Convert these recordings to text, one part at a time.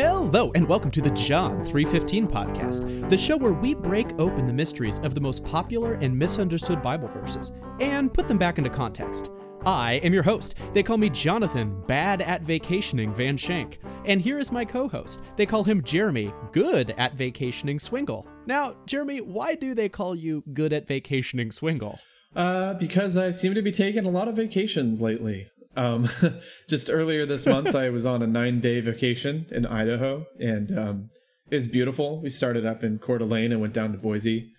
Hello, and welcome to the John 315 podcast, the show where we break open the mysteries of the most popular and misunderstood Bible verses and put them back into context. I am your host. They call me Jonathan, bad at vacationing Van Shank. And here is my co host. They call him Jeremy, good at vacationing Swingle. Now, Jeremy, why do they call you good at vacationing Swingle? Uh, because I seem to be taking a lot of vacations lately. Um, just earlier this month, I was on a nine day vacation in Idaho, and um, it was beautiful. We started up in Coeur d'Alene and went down to Boise,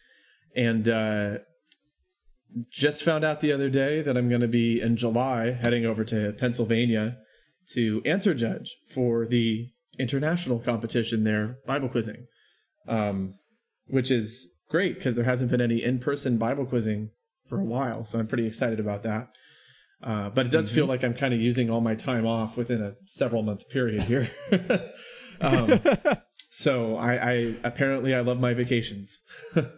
and uh, just found out the other day that I'm going to be in July heading over to Pennsylvania to answer judge for the international competition there, Bible quizzing, um, which is great because there hasn't been any in person Bible quizzing for a while. So I'm pretty excited about that. Uh, but it does mm-hmm. feel like I'm kind of using all my time off within a several month period here. um, so I, I, apparently I love my vacations. well,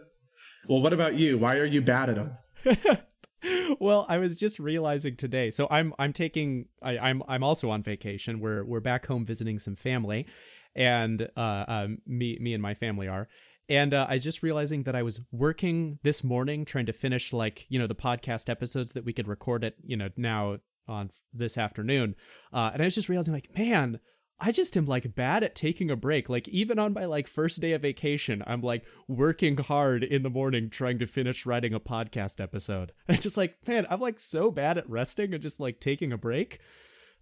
what about you? Why are you bad at them? well, I was just realizing today. So I'm I'm taking I, I'm I'm also on vacation. We're we're back home visiting some family, and uh, um, me me and my family are. And uh, I just realizing that I was working this morning trying to finish like you know the podcast episodes that we could record it you know now on this afternoon, uh, and I was just realizing like man. I just am like bad at taking a break. Like even on my like first day of vacation, I'm like working hard in the morning trying to finish writing a podcast episode. And just like, man, I'm like so bad at resting and just like taking a break.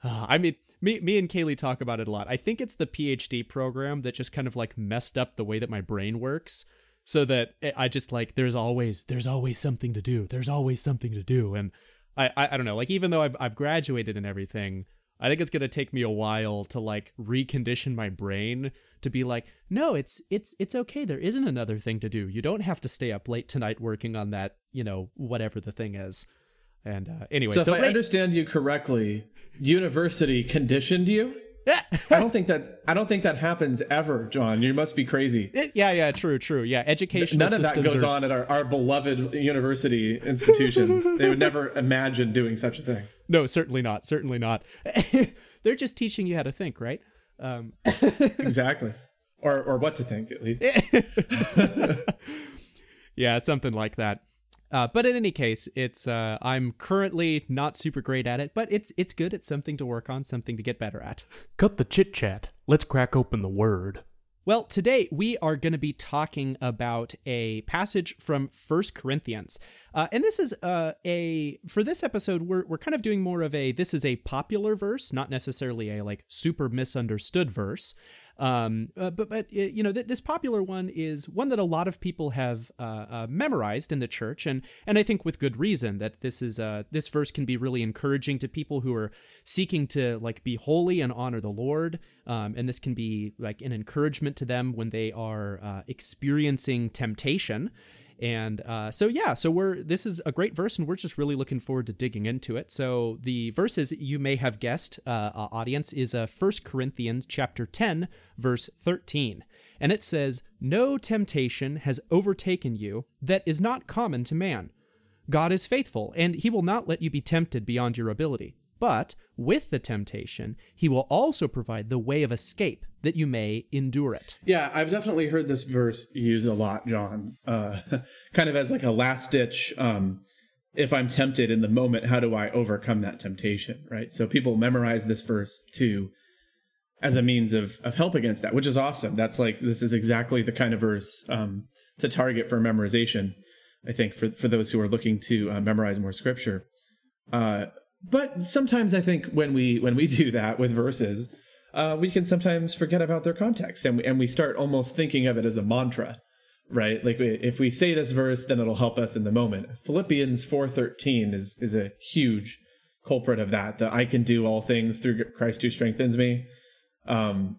Uh, I mean, me, me and Kaylee talk about it a lot. I think it's the PhD program that just kind of like messed up the way that my brain works, so that I just like there's always there's always something to do. There's always something to do, and I I, I don't know. Like even though I've I've graduated and everything, I think it's gonna take me a while to like recondition my brain to be like, no, it's it's it's okay. There isn't another thing to do. You don't have to stay up late tonight working on that. You know, whatever the thing is. And uh, anyway, so, so if I understand you correctly, university conditioned you. Yeah. I don't think that I don't think that happens ever, John. You must be crazy. It, yeah, yeah, true, true. Yeah, education. None of that goes are... on at our, our beloved university institutions. they would never imagine doing such a thing. No, certainly not. Certainly not. They're just teaching you how to think, right? Um... exactly, or or what to think at least. yeah, something like that. Uh, but in any case, it's uh, I'm currently not super great at it, but it's it's good. It's something to work on, something to get better at. Cut the chit chat. Let's crack open the word. Well, today we are going to be talking about a passage from First Corinthians. Uh, and this is uh, a, for this episode, we're, we're kind of doing more of a, this is a popular verse, not necessarily a like super misunderstood verse. Um, uh, but but you know th- this popular one is one that a lot of people have uh, uh, memorized in the church, and and I think with good reason that this is uh, this verse can be really encouraging to people who are seeking to like be holy and honor the Lord, um, and this can be like an encouragement to them when they are uh, experiencing temptation. And uh, so yeah, so we're this is a great verse, and we're just really looking forward to digging into it. So the verses you may have guessed, uh, uh, audience, is uh, 1 Corinthians chapter ten, verse thirteen, and it says, "No temptation has overtaken you that is not common to man. God is faithful, and He will not let you be tempted beyond your ability." But with the temptation, he will also provide the way of escape that you may endure it. Yeah, I've definitely heard this verse used a lot, John. Uh, kind of as like a last ditch. Um, if I'm tempted in the moment, how do I overcome that temptation? Right. So people memorize this verse to as a means of of help against that, which is awesome. That's like this is exactly the kind of verse um, to target for memorization. I think for for those who are looking to uh, memorize more scripture. Uh, but sometimes I think when we when we do that with verses, uh, we can sometimes forget about their context, and we, and we start almost thinking of it as a mantra, right? Like if we say this verse, then it'll help us in the moment. Philippians four thirteen is is a huge culprit of that. That I can do all things through Christ who strengthens me. Um,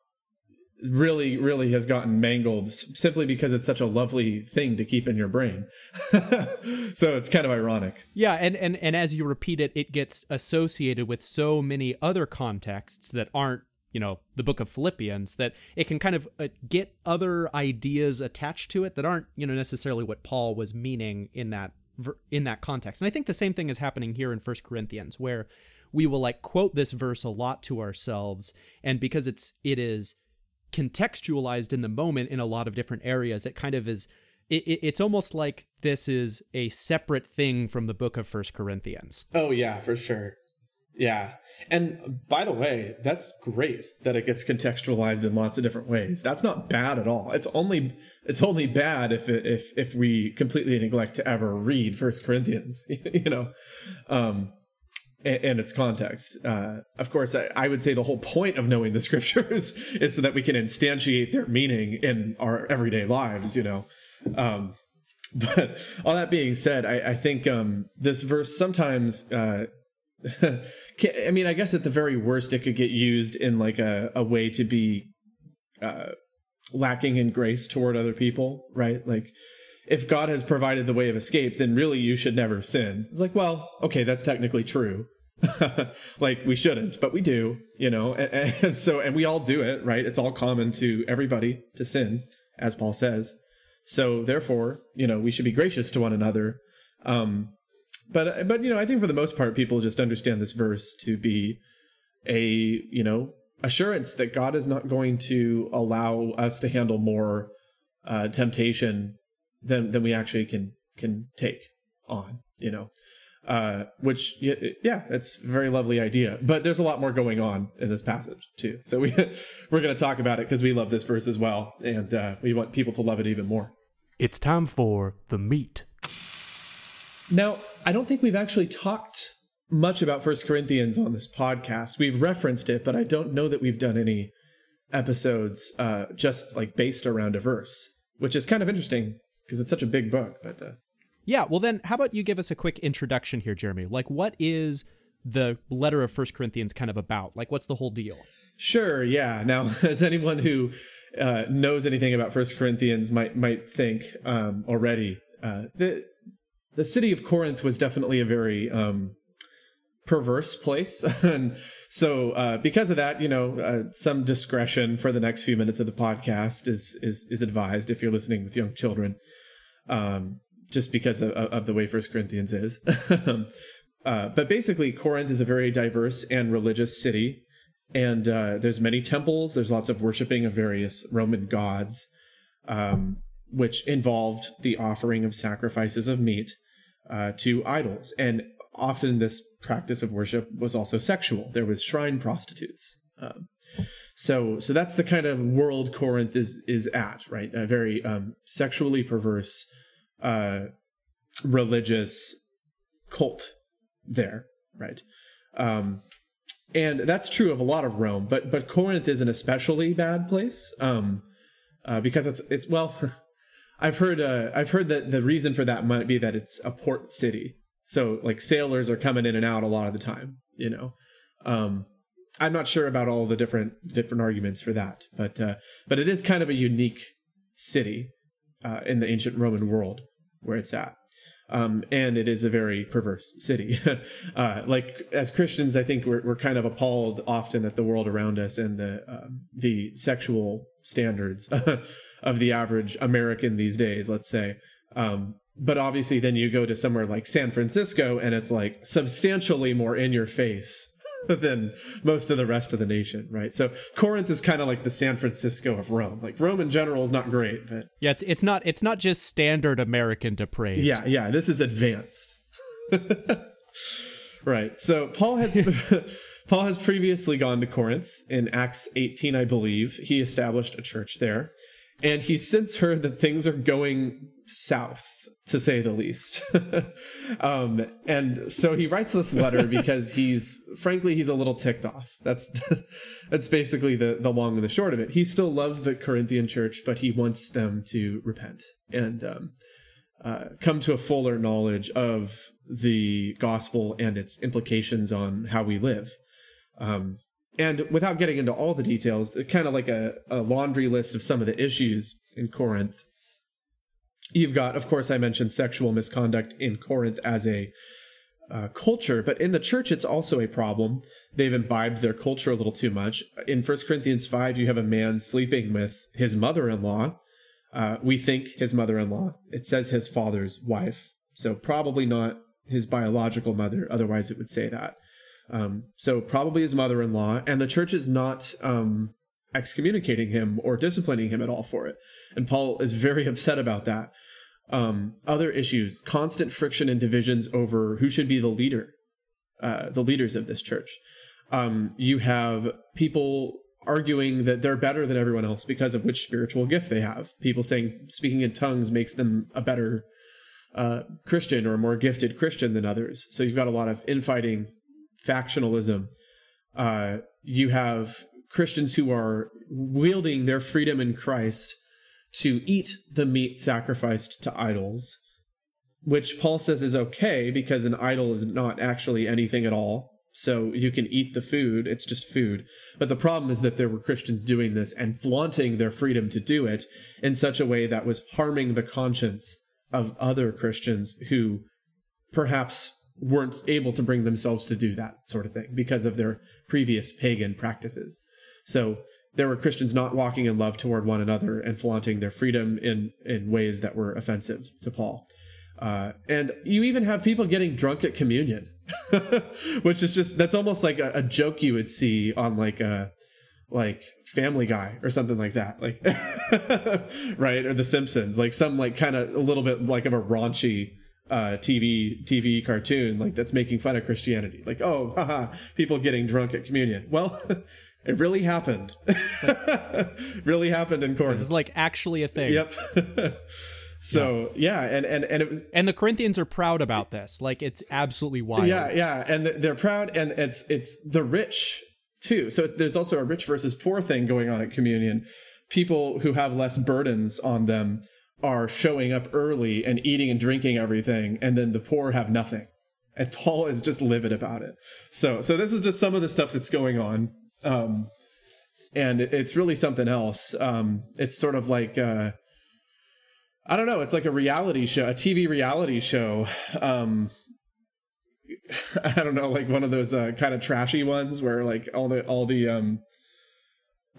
really really has gotten mangled simply because it's such a lovely thing to keep in your brain. So it's kind of ironic. Yeah and, and and as you repeat it it gets associated with so many other contexts that aren't you know the book of philippians that it can kind of uh, get other ideas attached to it that aren't you know necessarily what paul was meaning in that in that context. And i think the same thing is happening here in first corinthians where we will like quote this verse a lot to ourselves and because it's it is contextualized in the moment in a lot of different areas. It kind of is. It, it, it's almost like this is a separate thing from the book of First Corinthians. Oh yeah, for sure. Yeah. And by the way, that's great that it gets contextualized in lots of different ways. That's not bad at all. It's only it's only bad if it, if if we completely neglect to ever read First Corinthians, you know, um, and, its context. Uh, of course, I, I would say the whole point of knowing the scriptures is so that we can instantiate their meaning in our everyday lives. You know, um, but all that being said, I, I think um, this verse sometimes. Uh, I mean, I guess at the very worst, it could get used in like a, a way to be uh, lacking in grace toward other people, right? Like, if God has provided the way of escape, then really you should never sin. It's like, well, okay, that's technically true. like we shouldn't, but we do, you know, and, and, so, and we all do it, right? It's all common to everybody to sin, as Paul says. So therefore, you know, we should be gracious to one another. Um, but but you know, I think for the most part, people just understand this verse to be a you know assurance that God is not going to allow us to handle more uh, temptation than than we actually can can take on. You know, uh, which yeah, it's a very lovely idea. But there's a lot more going on in this passage too. So we we're going to talk about it because we love this verse as well, and uh, we want people to love it even more. It's time for the meat. Now, I don't think we've actually talked much about First Corinthians on this podcast. We've referenced it, but I don't know that we've done any episodes uh, just like based around a verse, which is kind of interesting because it's such a big book. But uh... yeah, well then, how about you give us a quick introduction here, Jeremy? Like, what is the letter of First Corinthians kind of about? Like, what's the whole deal? Sure. Yeah. Now, as anyone who uh, knows anything about First Corinthians might might think um, already, uh, the the city of Corinth was definitely a very um, perverse place. and so, uh, because of that, you know, uh, some discretion for the next few minutes of the podcast is is is advised if you're listening with young children, um, just because of, of, the way First Corinthians is. uh, but basically, Corinth is a very diverse and religious city, and uh, there's many temples. There's lots of worshiping of various Roman gods. Um, which involved the offering of sacrifices of meat uh, to idols. And often this practice of worship was also sexual. There was shrine prostitutes. Um, so, so that's the kind of world Corinth is is at, right? A very um, sexually perverse, uh, religious cult there, right? Um, and that's true of a lot of Rome, but but Corinth is an especially bad place um, uh, because it's it's well, I've heard uh, I've heard that the reason for that might be that it's a port city, so like sailors are coming in and out a lot of the time. You know, um, I'm not sure about all the different different arguments for that, but uh, but it is kind of a unique city uh, in the ancient Roman world where it's at. Um, and it is a very perverse city. uh, like as Christians, I think we're, we're kind of appalled often at the world around us and the um, the sexual standards of the average American these days, let's say. Um, but obviously, then you go to somewhere like San Francisco, and it's like substantially more in your face than most of the rest of the nation, right? So Corinth is kind of like the San Francisco of Rome. Like Rome in general is not great, but yeah, it's it's not it's not just standard American depraved. Yeah, yeah, this is advanced. right. So Paul has Paul has previously gone to Corinth in Acts 18, I believe. He established a church there and he's since heard that things are going south to say the least. Um, and so he writes this letter because he's frankly he's a little ticked off. That's that's basically the the long and the short of it. He still loves the corinthian church but he wants them to repent and um, uh, come to a fuller knowledge of the gospel and its implications on how we live. Um, and without getting into all the details, kind of like a, a laundry list of some of the issues in Corinth. You've got, of course, I mentioned sexual misconduct in Corinth as a uh, culture, but in the church, it's also a problem. They've imbibed their culture a little too much. In 1 Corinthians 5, you have a man sleeping with his mother in law. Uh, we think his mother in law. It says his father's wife. So probably not his biological mother, otherwise, it would say that. Um, so probably his mother-in-law, and the church is not um, excommunicating him or disciplining him at all for it. And Paul is very upset about that. Um, other issues, constant friction and divisions over who should be the leader, uh, the leaders of this church. Um, you have people arguing that they're better than everyone else because of which spiritual gift they have. People saying speaking in tongues makes them a better uh, Christian or a more gifted Christian than others. So you've got a lot of infighting, factionalism. Uh, you have Christians who are wielding their freedom in Christ to eat the meat sacrificed to idols, which Paul says is okay because an idol is not actually anything at all. So you can eat the food, it's just food. But the problem is that there were Christians doing this and flaunting their freedom to do it in such a way that was harming the conscience of other Christians who perhaps weren't able to bring themselves to do that sort of thing because of their previous pagan practices. So there were Christians not walking in love toward one another and flaunting their freedom in, in ways that were offensive to Paul. Uh, and you even have people getting drunk at communion, which is just that's almost like a, a, joke you would see on like a like Family Guy or something like that, like right or The Simpsons, like some like kind of a little bit like of a raunchy uh, TV TV cartoon like that's making fun of Christianity. Like oh, haha, people getting drunk at communion. Well. It really happened. really happened in Corinth. This is like actually a thing. Yep. So yeah. yeah, and and and it was, and the Corinthians are proud about this. Like it's absolutely wild. Yeah, yeah, and they're proud, and it's it's the rich too. So there's also a rich versus poor thing going on at communion. People who have less burdens on them are showing up early and eating and drinking everything, and then the poor have nothing. And Paul is just livid about it. So so this is just some of the stuff that's going on. Um, and it's really something else. Um, it's sort of like uh, I don't know. It's like a reality show, a TV reality show. Um, I don't know, like one of those uh, kind of trashy ones where like all the all the um,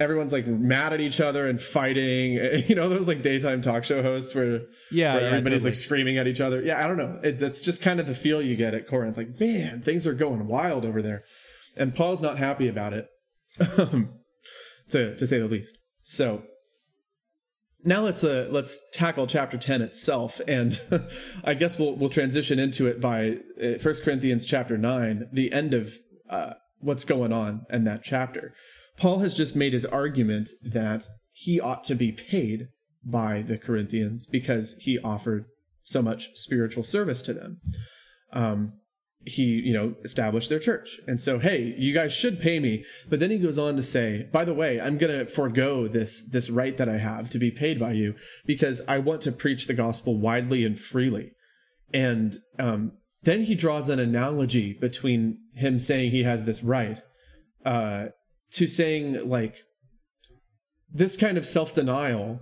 everyone's like mad at each other and fighting. You know, those like daytime talk show hosts where yeah, where yeah everybody's totally. like screaming at each other. Yeah, I don't know. It, that's just kind of the feel you get at Corinth. Like, man, things are going wild over there, and Paul's not happy about it, to to say the least. So now let's uh, let's tackle chapter 10 itself and i guess we'll we'll transition into it by uh, First corinthians chapter 9 the end of uh, what's going on in that chapter paul has just made his argument that he ought to be paid by the corinthians because he offered so much spiritual service to them um, he you know established their church. And so hey you guys should pay me. But then he goes on to say by the way i'm going to forego this this right that i have to be paid by you because i want to preach the gospel widely and freely. And um, then he draws an analogy between him saying he has this right uh, to saying like this kind of self-denial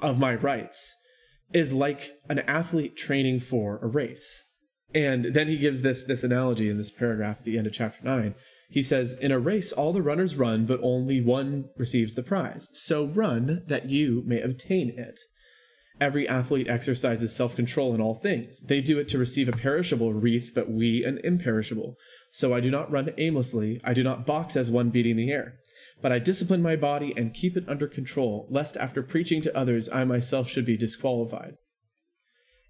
of my rights is like an athlete training for a race and then he gives this this analogy in this paragraph at the end of chapter 9. He says, In a race, all the runners run, but only one receives the prize. So run that you may obtain it. Every athlete exercises self control in all things. They do it to receive a perishable wreath, but we an imperishable. So I do not run aimlessly. I do not box as one beating the air. But I discipline my body and keep it under control, lest after preaching to others I myself should be disqualified.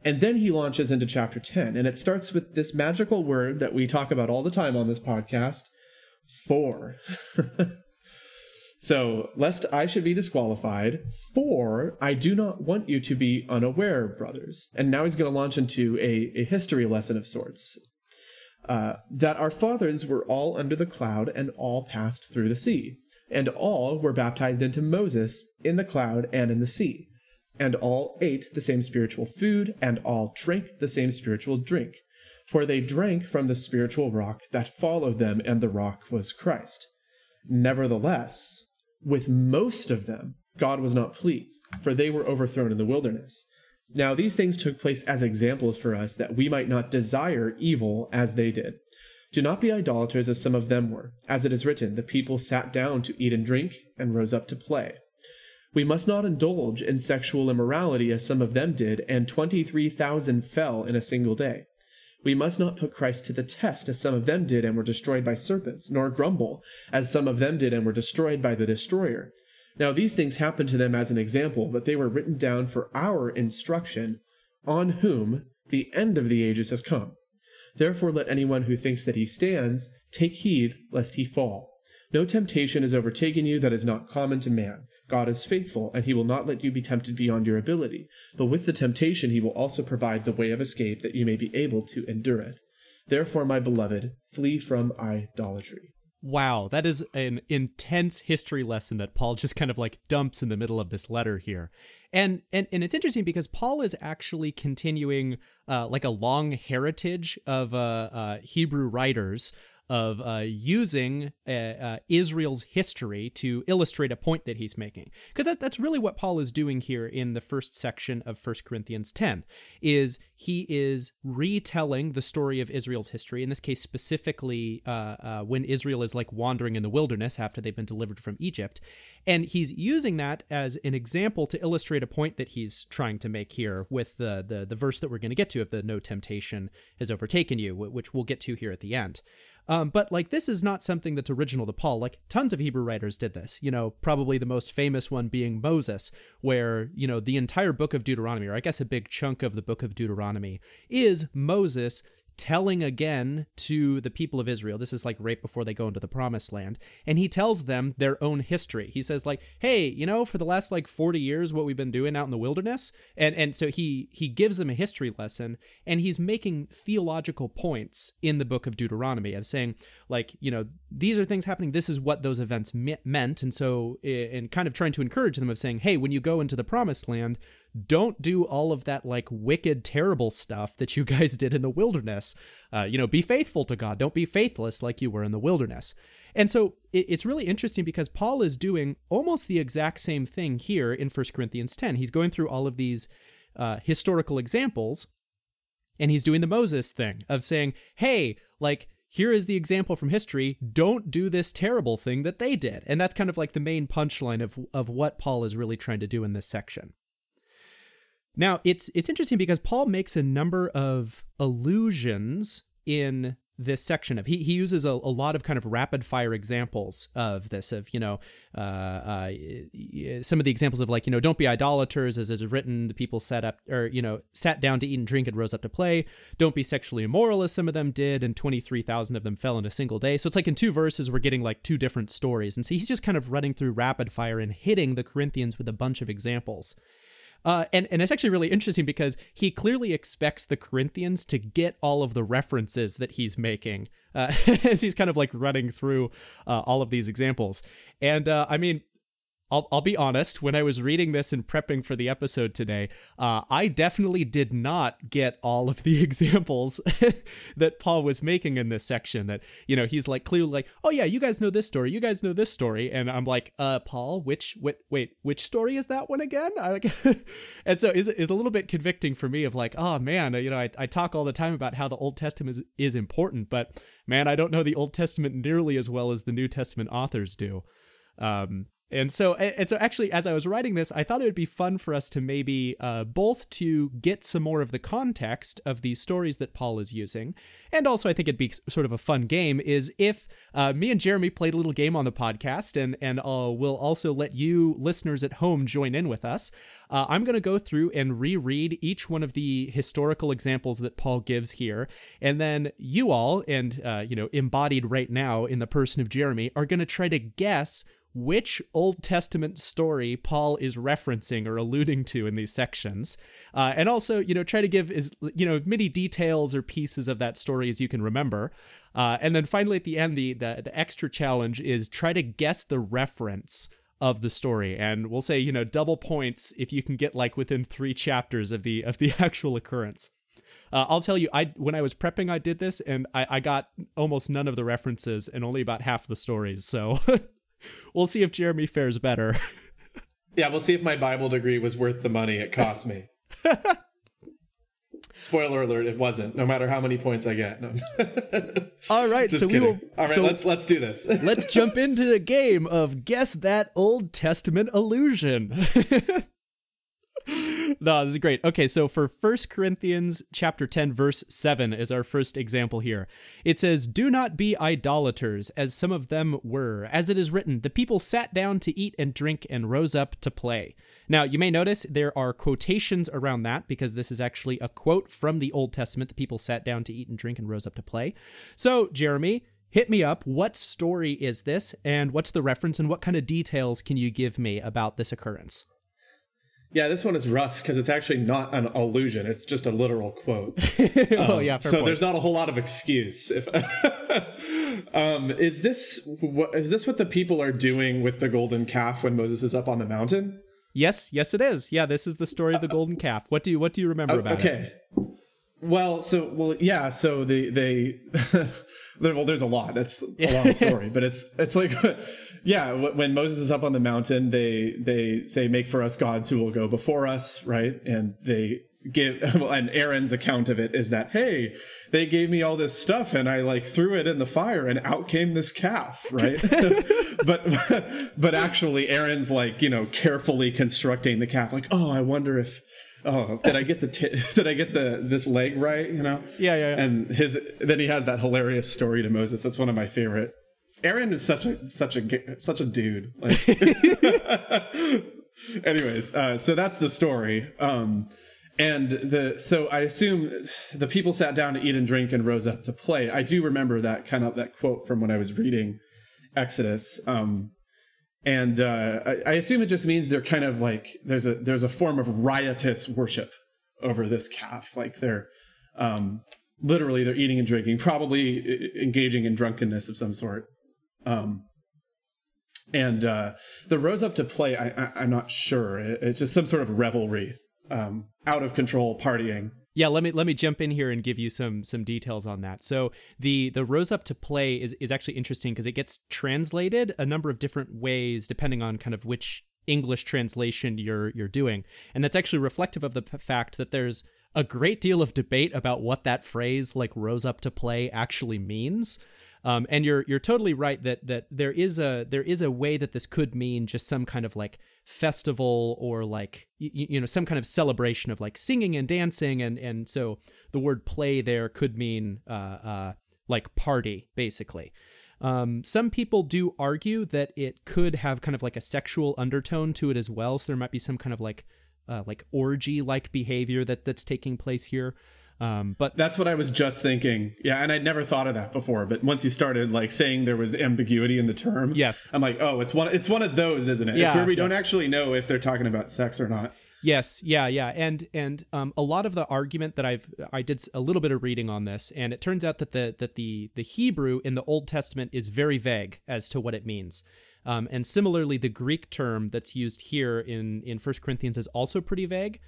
And then he launches into chapter 10, and it starts with this magical word that we talk about all the time on this podcast for. so, lest I should be disqualified, for I do not want you to be unaware, brothers. And now he's going to launch into a, a history lesson of sorts. Uh, that our fathers were all under the cloud and all passed through the sea, and all were baptized into Moses in the cloud and in the sea and all ate the same spiritual food, and all drank the same spiritual drink. For they drank from the spiritual rock that followed them, and the rock was Christ. Nevertheless, with most of them, God was not pleased, for they were overthrown in the wilderness. Now, these things took place as examples for us that we might not desire evil as they did. Do not be idolaters as some of them were. As it is written, the people sat down to eat and drink, and rose up to play. We must not indulge in sexual immorality as some of them did, and 23,000 fell in a single day. We must not put Christ to the test, as some of them did and were destroyed by serpents, nor grumble, as some of them did and were destroyed by the destroyer. Now these things happened to them as an example, but they were written down for our instruction, on whom the end of the ages has come. Therefore let anyone who thinks that he stands take heed lest he fall. No temptation has overtaken you that is not common to man. God is faithful, and he will not let you be tempted beyond your ability. But with the temptation, he will also provide the way of escape that you may be able to endure it. Therefore, my beloved, flee from idolatry. Wow, that is an intense history lesson that Paul just kind of like dumps in the middle of this letter here. And and, and it's interesting because Paul is actually continuing uh, like a long heritage of uh, uh, Hebrew writers of uh, using uh, uh, Israel's history to illustrate a point that he's making. Because that, that's really what Paul is doing here in the first section of 1 Corinthians 10, is he is retelling the story of Israel's history, in this case specifically uh, uh, when Israel is like wandering in the wilderness after they've been delivered from Egypt. And he's using that as an example to illustrate a point that he's trying to make here with the, the, the verse that we're going to get to of the no temptation has overtaken you, which we'll get to here at the end. Um, but like this is not something that's original to Paul. Like tons of Hebrew writers did this. You know, probably the most famous one being Moses, where you know the entire book of Deuteronomy, or I guess a big chunk of the book of Deuteronomy, is Moses telling again to the people of Israel. This is like right before they go into the promised land. And he tells them their own history. He says like, "Hey, you know, for the last like 40 years what we've been doing out in the wilderness." And and so he he gives them a history lesson and he's making theological points in the book of Deuteronomy of saying like, you know, these are things happening. This is what those events me- meant. And so eh, and kind of trying to encourage them of saying, "Hey, when you go into the promised land, don't do all of that like wicked, terrible stuff that you guys did in the wilderness. Uh, you know, be faithful to God. Don't be faithless like you were in the wilderness. And so it, it's really interesting because Paul is doing almost the exact same thing here in 1 Corinthians 10. He's going through all of these uh, historical examples and he's doing the Moses thing of saying, hey, like, here is the example from history. Don't do this terrible thing that they did. And that's kind of like the main punchline of, of what Paul is really trying to do in this section. Now, it's it's interesting because Paul makes a number of allusions in this section of he, he uses a, a lot of kind of rapid fire examples of this of you know uh, uh, some of the examples of like you know don't be idolaters as is written the people sat up or you know sat down to eat and drink and rose up to play. Don't be sexually immoral as some of them did and 23,000 of them fell in a single day. So it's like in two verses we're getting like two different stories. And so he's just kind of running through rapid fire and hitting the Corinthians with a bunch of examples uh, and, and it's actually really interesting because he clearly expects the Corinthians to get all of the references that he's making uh, as he's kind of like running through uh, all of these examples. And uh, I mean, I'll, I'll be honest, when I was reading this and prepping for the episode today, uh, I definitely did not get all of the examples that Paul was making in this section. That, you know, he's like clearly like, oh, yeah, you guys know this story. You guys know this story. And I'm like, uh, Paul, which, wait, wait which story is that one again? and so it's, it's a little bit convicting for me of like, oh, man, you know, I, I talk all the time about how the Old Testament is, is important, but man, I don't know the Old Testament nearly as well as the New Testament authors do. Um, and so, and so actually, as I was writing this, I thought it would be fun for us to maybe uh, both to get some more of the context of these stories that Paul is using, and also I think it'd be sort of a fun game is if uh, me and Jeremy played a little game on the podcast, and and uh, we'll also let you listeners at home join in with us. Uh, I'm going to go through and reread each one of the historical examples that Paul gives here, and then you all, and uh, you know, embodied right now in the person of Jeremy, are going to try to guess which Old Testament story Paul is referencing or alluding to in these sections, uh, and also you know try to give as you know many details or pieces of that story as you can remember, uh, and then finally at the end the, the the extra challenge is try to guess the reference of the story, and we'll say you know double points if you can get like within three chapters of the of the actual occurrence. Uh, I'll tell you, I when I was prepping, I did this, and I, I got almost none of the references and only about half the stories. So we'll see if Jeremy fares better. yeah, we'll see if my Bible degree was worth the money it cost me. Spoiler alert: It wasn't. No matter how many points I get. No. All right, so kidding. we will. All right, so let's let's do this. let's jump into the game of guess that Old Testament illusion. No, this is great. Okay, so for 1 Corinthians chapter 10 verse 7 is our first example here. It says, "Do not be idolaters, as some of them were. As it is written, the people sat down to eat and drink and rose up to play." Now, you may notice there are quotations around that because this is actually a quote from the Old Testament. The people sat down to eat and drink and rose up to play. So, Jeremy, hit me up. What story is this and what's the reference and what kind of details can you give me about this occurrence? Yeah, this one is rough because it's actually not an allusion; it's just a literal quote. oh yeah, fair so point. there's not a whole lot of excuse. If um, is this what is this what the people are doing with the golden calf when Moses is up on the mountain? Yes, yes, it is. Yeah, this is the story of the golden calf. What do you what do you remember about it? okay. Well, so well, yeah. So they they well, there's a lot. That's a long story, but it's it's like yeah. wh- When Moses is up on the mountain, they they say, "Make for us gods who will go before us," right? And they give well, and Aaron's account of it is that hey, they gave me all this stuff, and I like threw it in the fire, and out came this calf, right? but but actually, Aaron's like you know carefully constructing the calf, like oh, I wonder if oh did i get the t- did i get the this leg right you know Yeah, yeah, yeah. and his then he has that hilarious story to moses that's one of my favorite aaron is such a such a such a dude like anyways uh so that's the story um and the so i assume the people sat down to eat and drink and rose up to play i do remember that kind of that quote from when i was reading exodus um and uh, I, I assume it just means they're kind of like there's a there's a form of riotous worship over this calf. Like they're um, literally they're eating and drinking, probably engaging in drunkenness of some sort. Um, and uh, the rose up to play. I, I'm not sure. It- It's just some sort of revelry, um, out of control partying. Yeah, let me let me jump in here and give you some some details on that. So the the rose up to play is is actually interesting because it gets translated a number of different ways depending on kind of which English translation you're you're doing, and that's actually reflective of the p- fact that there's a great deal of debate about what that phrase like rose up to play actually means. Um, and you're you're totally right that that there is a there is a way that this could mean just some kind of like festival or like you, you know some kind of celebration of like singing and dancing and and so the word play there could mean uh, uh, like party basically. Um, some people do argue that it could have kind of like a sexual undertone to it as well, so there might be some kind of like uh, like orgy like behavior that that's taking place here. Um, but That's what I was just thinking. Yeah, and I'd never thought of that before. But once you started like saying there was ambiguity in the term, Yes. I'm like, oh, it's one. It's one of those, isn't it? it's Yeah, where we yeah. don't actually know if they're talking about sex or not. Yes, yeah, yeah, and and um, a lot of the argument that I've I did a little bit of reading on this, and it turns out that the that the the Hebrew in the Old Testament is very vague as to what it means, um, and similarly the Greek term that's used here in in First Corinthians is also pretty vague.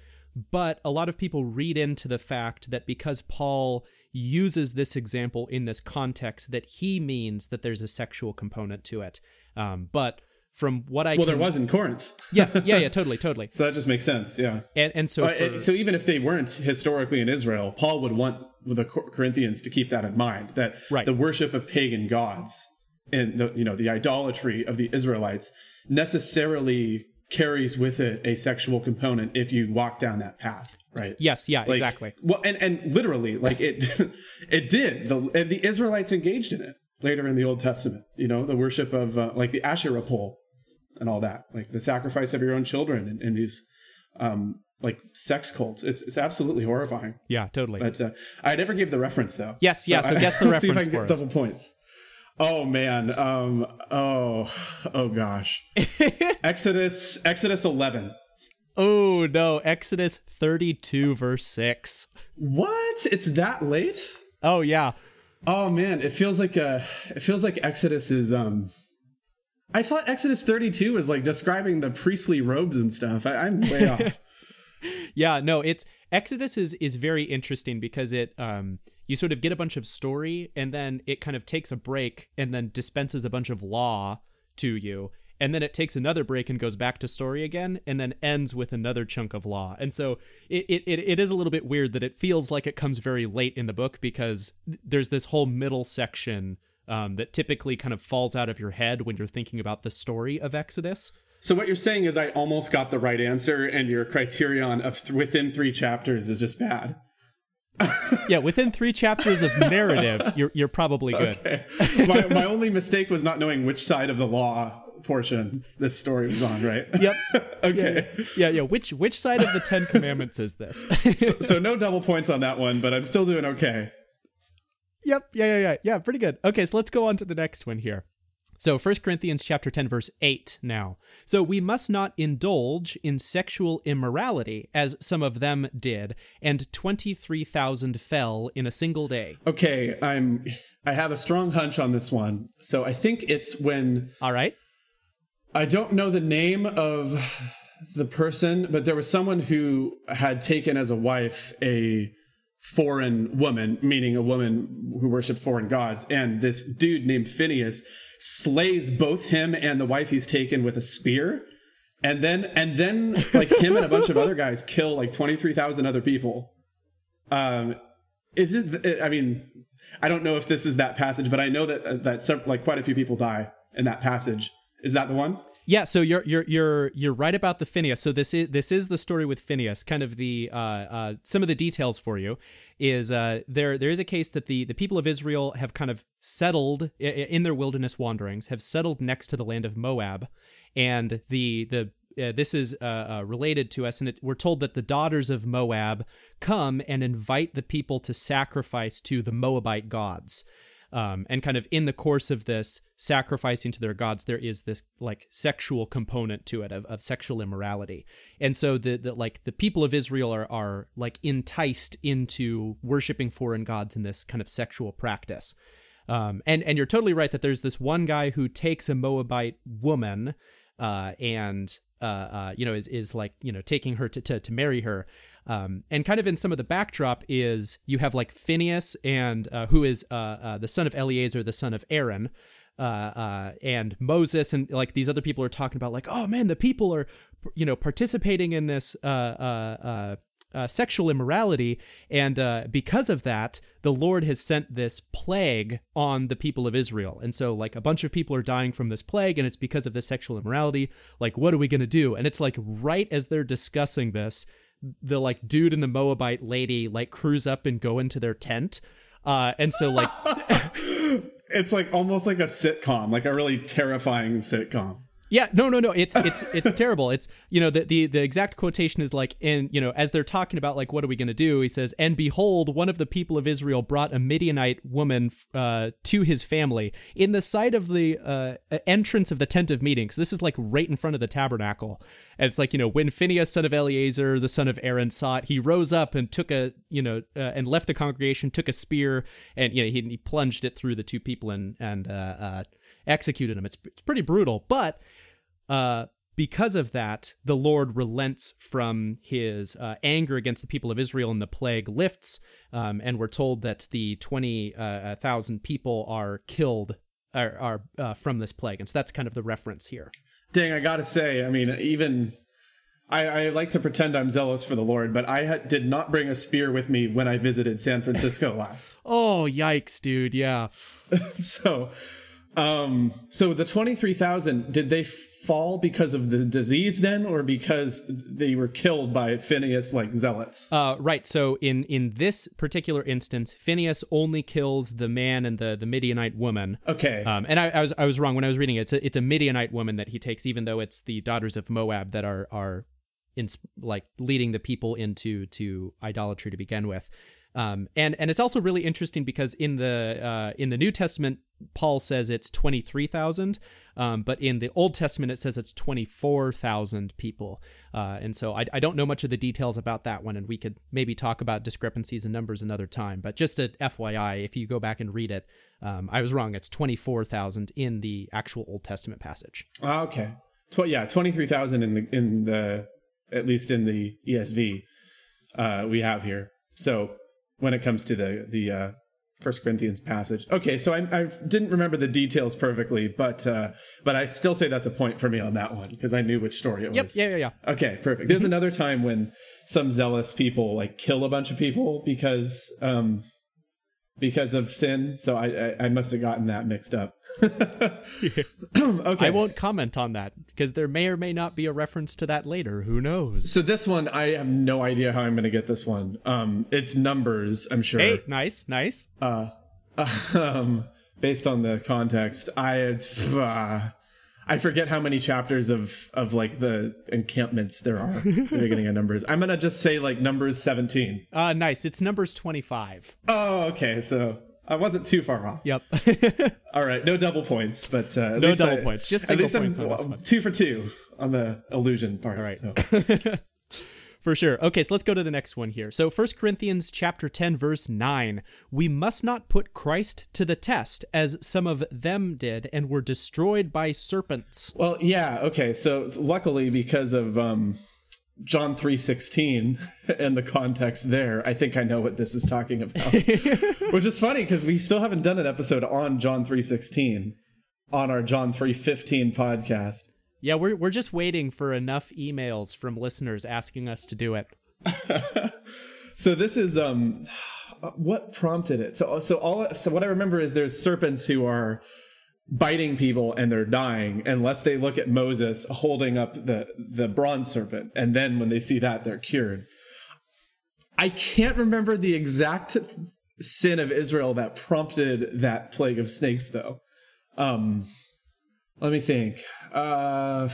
But a lot of people read into the fact that because Paul uses this example in this context, that he means that there's a sexual component to it. Um, but from what I Well, can, there was in Corinth, yes, yeah, yeah, totally, totally, so that just makes sense. Yeah. and and so Uh, for- so even if they weren't historically in Israel, Paul would want the Corinthians to keep that in mind that Right. the worship of pagan gods and the, you know the idolatry of the Israelites necessarily carries with it a sexual component if you walk down that path, right? Yes, yeah, Like, exactly. Well, and and literally, like it, it did. The and the Israelites engaged in it later in the Old Testament. You know, the worship of uh, like the Asherah pole and all that, like the sacrifice of your own children and, and these um like sex cults. It's it's absolutely horrifying. Yeah, totally. But uh, I never gave the reference though. Yes, yeah, so I- guess the let's see if I reference can for get. Double points. Oh man. Um. Oh. Oh gosh. Exodus. Exodus 11. oh no, Exodus 32 verse 6. What? It's that late? Oh yeah. Oh man, it feels like uh it feels like Exodus is um I thought Exodus 32 was like describing the priestly robes and stuff. I, I'm way off. Yeah, no, it's Exodus is is very interesting because it um you sort of get a bunch of story and then it kind of takes a break and then dispenses a bunch of law to you. And then it takes another break and goes back to story again and then ends with another chunk of law. And so it, it, it, is a little bit weird that it feels like it comes very late in the book because there's this whole middle section um, that typically kind of falls out of your head when you're thinking about the story of exodus. So what you're saying is I almost got the right answer, and your criterion of th- within three chapters is just bad. yeah, within three chapters of narrative, you're you're probably good. Okay. my, my only mistake was not knowing which side of the law portion this story was on, right? Yep. okay. Yeah, yeah, yeah. Which which side of the Ten Commandments is this? so, so no double points on that one, but I'm still doing okay. Yep. Yeah, yeah, yeah. Yeah, pretty good. Okay, so let's go on to the next one here. So 1 Corinthians chapter 10 verse 8 now. So we must not indulge in sexual immorality as some of them did and 23,000 fell in a single day. Okay, I'm I have a strong hunch on this one. So I think it's when All right. I don't know the name of the person, but there was someone who had taken as a wife a foreign woman, meaning a woman who worshiped foreign gods, and this dude named Phineas slays both him and the wife he's taken with a spear. And then and then like him and a bunch of other guys kill like 23,000 other people. Um is it I mean I don't know if this is that passage, but I know that that some, like quite a few people die in that passage. Is that the one? Yeah, so you're you're you're you're right about the Phineas. So this is this is the story with Phineas. Kind of the uh, uh, some of the details for you is uh, there there is a case that the the people of Israel have kind of settled in their wilderness wanderings, have settled next to the land of Moab, and the the uh, this is uh, uh, related to us, and it, we're told that the daughters of Moab come and invite the people to sacrifice to the Moabite gods. Um, and kind of in the course of this sacrificing to their gods, there is this like sexual component to it of, of sexual immorality. And so the, the like the people of Israel are are like enticed into worshiping foreign gods in this kind of sexual practice. Um, and and you're totally right that there's this one guy who takes a Moabite woman uh, and uh, uh, you know is is like you know taking her to to, to marry her. Um, and kind of in some of the backdrop is you have like Phineas and uh, who is uh, uh, the son of Eleazar, the son of Aaron, uh, uh, and Moses, and like these other people are talking about like, oh man, the people are, you know, participating in this uh, sexual immorality, and because of that, the Lord has sent this plague on the people of Israel, and so like a bunch of people are dying from this plague, and it's because of this sexual immorality. Like, what are we gonna do? And it's like right as they're discussing this the like dude and the Moabite lady like cruise up and go into their tent. Uh, and so like it's like almost like a sitcom, like a really terrifying sitcom. Yeah, no, no, no. It's it's it's terrible. It's you know the, the the exact quotation is like in you know as they're talking about like what are we going to do? He says, "And behold, one of the people of Israel brought a Midianite woman uh, to his family in the sight of the uh, entrance of the tent of meetings. This is like right in front of the tabernacle, and it's like you know when Phineas, son of Eleazar, the son of Aaron, saw it, he rose up and took a you know uh, and left the congregation, took a spear, and you know he, he plunged it through the two people and and." Uh, executed him. It's, it's pretty brutal, but uh, because of that, the Lord relents from his uh, anger against the people of Israel, and the plague lifts. Um, and we're told that the twenty uh, people are killed are, are uh, from this plague, and so that's kind of the reference here. Dang, I gotta say, I mean, even I, I like to pretend I'm zealous for the Lord, but I ha- did not bring a spear with me when I visited San Francisco last. oh, yikes, dude! Yeah. so um, so the 23,000, did they fall because of the disease then, or because they were killed by Phineas like zealots? Uh, right. So in, in this particular instance, Phineas only kills the man and the, the Midianite woman. Okay. Um, and I, I was, I was wrong when I was reading it. It's a, it's a Midianite woman that he takes, even though it's the daughters of Moab that are, are in, like leading the people into, to idolatry to begin with. Um, and and it's also really interesting because in the uh, in the New Testament, Paul says it's twenty three thousand, um, but in the Old Testament it says it's twenty four thousand people. Uh, and so I, I don't know much of the details about that one, and we could maybe talk about discrepancies in numbers another time. But just a FYI, if you go back and read it, um, I was wrong. It's twenty four thousand in the actual Old Testament passage. Ah, okay. Tw- yeah, twenty three thousand in the in the at least in the ESV uh, we have here. So when it comes to the the uh, First Corinthians passage. Okay, so I, I didn't remember the details perfectly, but uh, but I still say that's a point for me on that one because I knew which story it Yep. was. Yep. Yeah. Yeah. Yeah. Okay, perfect. There's another time when some zealous people like kill a bunch of people because um, because of sin. So I I, I must have gotten that mixed up. okay. I won't comment on that because there may or may not be a reference to that later. Who knows? So this one, I have no idea how I'm going to get this one. Um, it's numbers, I'm sure. Hey, nice, nice. Uh, um, based on the context, I uh, I forget how many chapters of of like the encampments there are. the beginning of numbers. I'm gonna just say like numbers 17. Uh, nice. It's numbers 25. Oh, okay. So I wasn't too far off. Yep. All right, no double points, but uh, no double I, points, just single points on this one. Two for two on the illusion part. All right. So. for sure. Okay, so let's go to the next one here. So 1 Corinthians chapter 10 verse 9, we must not put Christ to the test as some of them did and were destroyed by serpents. Well, yeah, okay. So luckily because of um John 3:16 and the context there, I think I know what this is talking about. Which is funny because we still haven't done an episode on John 3:16 on our John 3:15 podcast. Yeah, we're we're just waiting for enough emails from listeners asking us to do it. so this is um what prompted it. So so all so what I remember is there's serpents who are biting people and they're dying unless they look at Moses holding up the the bronze serpent and then when they see that they're cured. I can't remember the exact sin of Israel that prompted that plague of snakes though. Um let me think. Uh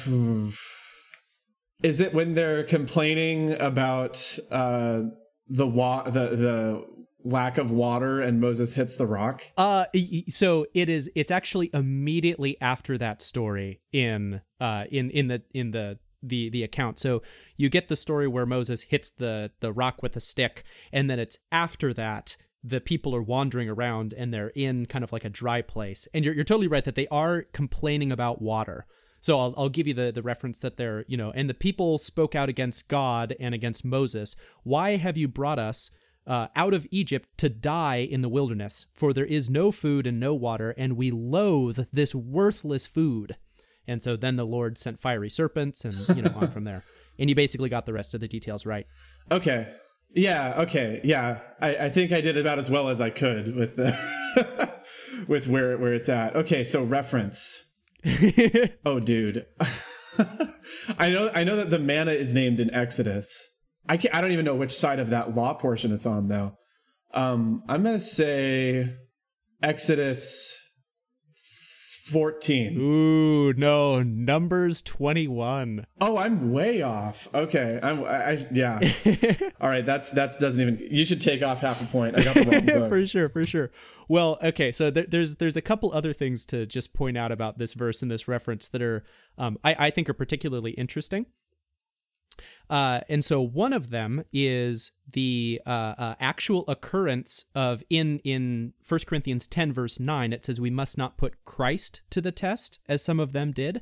is it when they're complaining about uh the wa- the the lack of water and Moses hits the rock? Uh so it is it's actually immediately after that story in uh in in the in the the the account. So you get the story where Moses hits the the rock with a stick and then it's after that the people are wandering around and they're in kind of like a dry place. And you're you're totally right that they are complaining about water. So I'll, I'll give you the, the reference that they're, you know, and the people spoke out against God and against Moses. Why have you brought us uh, out of Egypt to die in the wilderness, for there is no food and no water, and we loathe this worthless food. And so then the Lord sent fiery serpents, and you know on from there. And you basically got the rest of the details right. Okay. Yeah. Okay. Yeah. I, I think I did about as well as I could with the with where where it's at. Okay. So reference. oh, dude. I know. I know that the manna is named in Exodus. I can't, I don't even know which side of that law portion it's on though. Um, I'm gonna say Exodus 14. Ooh, no, Numbers 21. Oh, I'm way off. Okay, I'm. I, I yeah. All right, that's that's doesn't even. You should take off half a point. I got the wrong book. for sure, for sure. Well, okay, so there, there's there's a couple other things to just point out about this verse and this reference that are, um, I I think are particularly interesting. Uh, and so one of them is the uh, uh, actual occurrence of in in 1 Corinthians 10 verse 9 it says we must not put Christ to the test as some of them did.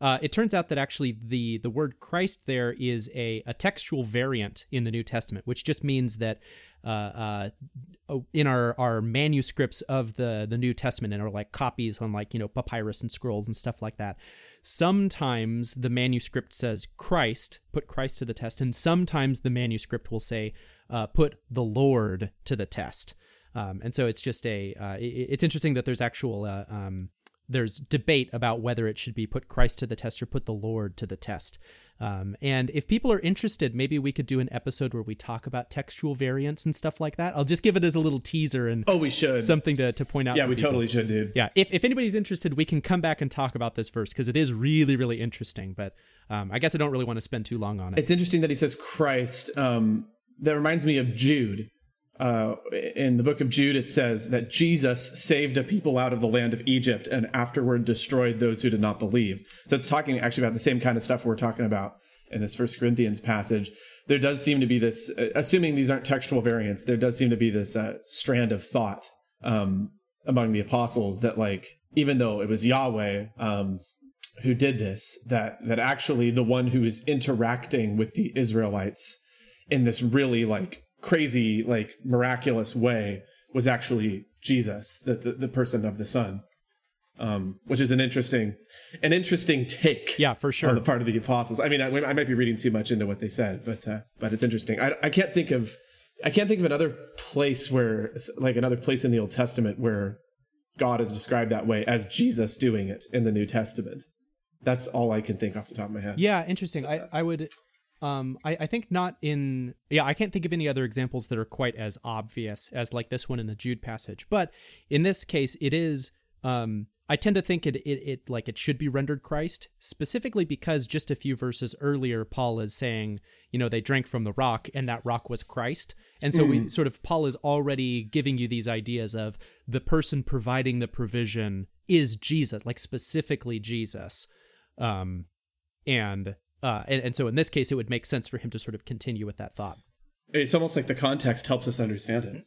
Uh, it turns out that actually the the word Christ there is a, a textual variant in the New Testament, which just means that uh, oh, in our our manuscripts of the the New Testament and our like copies on like you know papyrus and scrolls and stuff like that, sometimes the manuscript says Christ, put Christ to the test, and sometimes the manuscript will say uh, put the Lord to the test. Um, and so it's just a uh, it, it's interesting that there's actual uh, um, there's debate about whether it should be put Christ to the test or put the Lord to the test. Um, and if people are interested, maybe we could do an episode where we talk about textual variants and stuff like that. I'll just give it as a little teaser and oh, we should something to, to point out. Yeah, we people. totally should, dude. Yeah, if if anybody's interested, we can come back and talk about this verse because it is really really interesting. But um, I guess I don't really want to spend too long on it. It's interesting that he says Christ. Um, that reminds me of Jude. Uh, in the book of Jude, it says that Jesus saved a people out of the land of Egypt and afterward destroyed those who did not believe. So it's talking actually about the same kind of stuff we're talking about in this First Corinthians passage. There does seem to be this, uh, assuming these aren't textual variants, there does seem to be this uh, strand of thought um, among the apostles that, like, even though it was Yahweh um, who did this, that that actually the one who is interacting with the Israelites in this really like crazy, like miraculous way was actually Jesus, the, the, the person of the Son. Um, which is an interesting, an interesting take. Yeah, for sure. On the part of the apostles. I mean, I, I might be reading too much into what they said, but uh, but it's interesting. I, I can't think of I can't think of another place where, like another place in the Old Testament where God is described that way as Jesus doing it in the New Testament. That's all I can think off the top of my head. Yeah, interesting. I, I would um I, I think not in yeah, I can't think of any other examples that are quite as obvious as like this one in the Jude passage. But in this case it is um I tend to think it, it it like it should be rendered Christ, specifically because just a few verses earlier Paul is saying, you know, they drank from the rock and that rock was Christ. And so we sort of Paul is already giving you these ideas of the person providing the provision is Jesus, like specifically Jesus. Um and uh and, and so in this case it would make sense for him to sort of continue with that thought. It's almost like the context helps us understand it.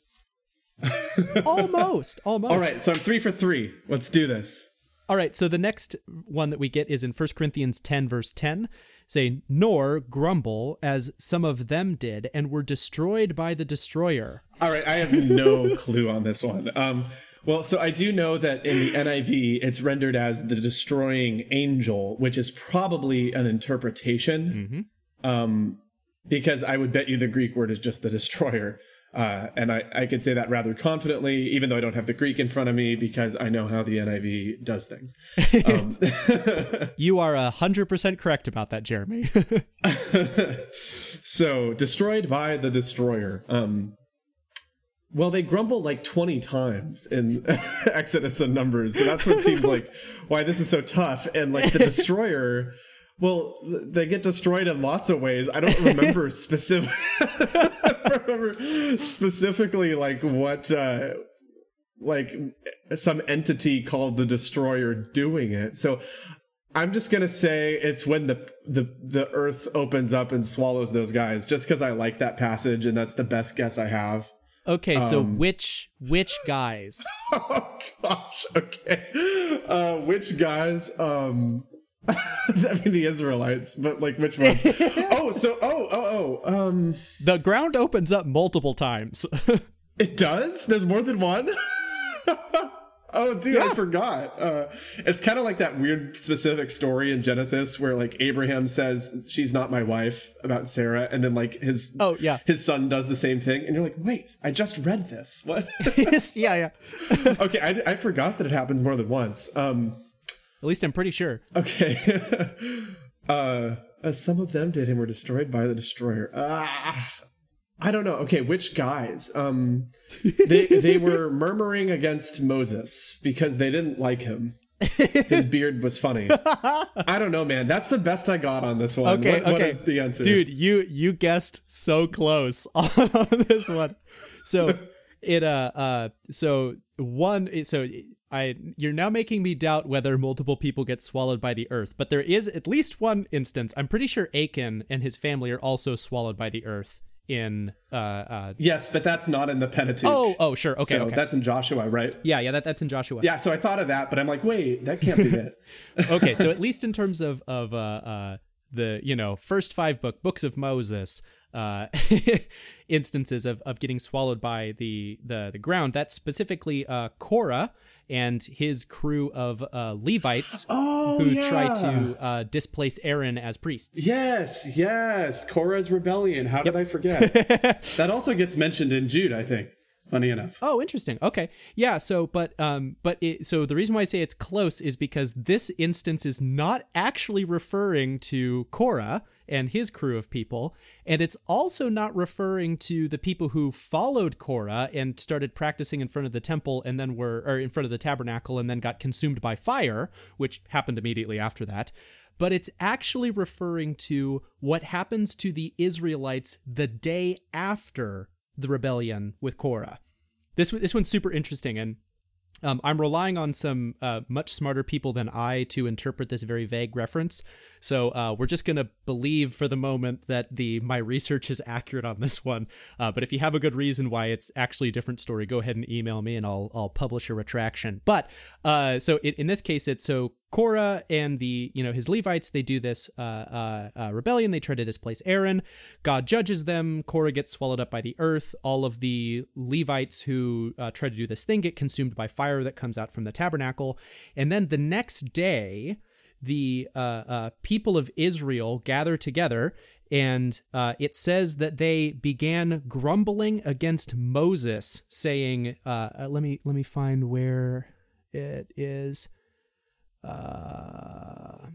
almost, almost. All right, so I'm three for three. Let's do this. All right, so the next one that we get is in 1 Corinthians 10, verse 10, say, Nor grumble as some of them did and were destroyed by the destroyer. All right, I have no clue on this one. Um, well, so I do know that in the NIV, it's rendered as the destroying angel, which is probably an interpretation. Um, because I would bet you the Greek word is just the destroyer. Uh, and I, I could say that rather confidently, even though I don't have the Greek in front of me, because I know how the NIV does things. Um, You are 100% correct about that, Jeremy. so destroyed by the destroyer. Um, well, they grumble like 20 times in Exodus and Numbers. So that's what seems like why this is so tough. And like the destroyer, well, they get destroyed in lots of ways. I don't remember specific. I remember specifically like what. Uh, like some entity called the destroyer doing it. So I'm just gonna say it's when the the the earth opens up and swallows those guys. Just because I like that passage and that's the best guess I have. Okay, so which which guys? Oh gosh. Okay. Uh, which guys? Um. I mean the Israelites, but like which ones? oh, so oh oh oh. Um. The ground opens up multiple times. It does? There's more than one? Oh, dude, I forgot. Uh, it's kind of like that weird specific story in Genesis where like Abraham says she's not my wife about Sarah, and then like his Oh, yeah. his son does the same thing, and you're like, wait, I just read this. What? yeah, yeah. okay, I, I forgot that it happens more than once. Um, At least I'm pretty sure. okay. uh, uh, some of them did and were destroyed by the destroyer. Ah. I don't know. Okay, which guys? Um, they they were murmuring against Moses because they didn't like him. His beard was funny. I don't know, man. That's the best I got on this one. Okay, what, what okay. is the answer, Dude, you you guessed so close on this one. So it uh uh so one so I you're now making me doubt whether multiple people get swallowed by the earth, but there is at least one instance. I'm pretty sure Achan and his family are also swallowed by the earth in uh uh Yes, but that's not in the Pentateuch. Oh, oh sure. Okay, so okay. that's in Joshua, right? yeah, yeah, that, that's in Joshua. Yeah. So I thought of that, but I'm like, wait, that can't be it. okay, so at least in terms of of uh, uh, the you know first five book books of Moses, uh, instances of, of getting swallowed by the the the ground, that's specifically uh, Korah and his crew of uh, Levites Oh, who yeah. try to uh, displace Aaron as priests. Yes, yes. Korah's rebellion. How did I forget? that also gets mentioned in Jude, I think. Funny enough. Oh, interesting. Okay. Yeah, so but um but it, so the reason why I say it's close is because this instance is not actually referring to Korah and his crew of people, and it's also not referring to the people who followed Korah and started practicing in front of the temple and then were or in front of the tabernacle and then got consumed by fire, which happened immediately after that. But it's actually referring to what happens to the Israelites the day after the rebellion with Korah. This this one's super interesting, and um, I'm relying on some uh, much smarter people than I to interpret this very vague reference. So uh, we're just gonna believe for the moment that the my research is accurate on this one. Uh, but if you have a good reason why it's actually a different story, go ahead and email me, and I'll I'll publish a retraction. But uh, so in this case, it's so Korah and the you know his Levites they do this uh, uh, uh, rebellion. They try to displace Aaron. God judges them. Korah gets swallowed up by the earth. All of the Levites who uh, try to do this thing get consumed by fire that comes out from the tabernacle. And then the next day, the uh, uh, people of Israel gather together and uh, it says that they began grumbling against Moses, saying, "Let me let me find where it is." Uh,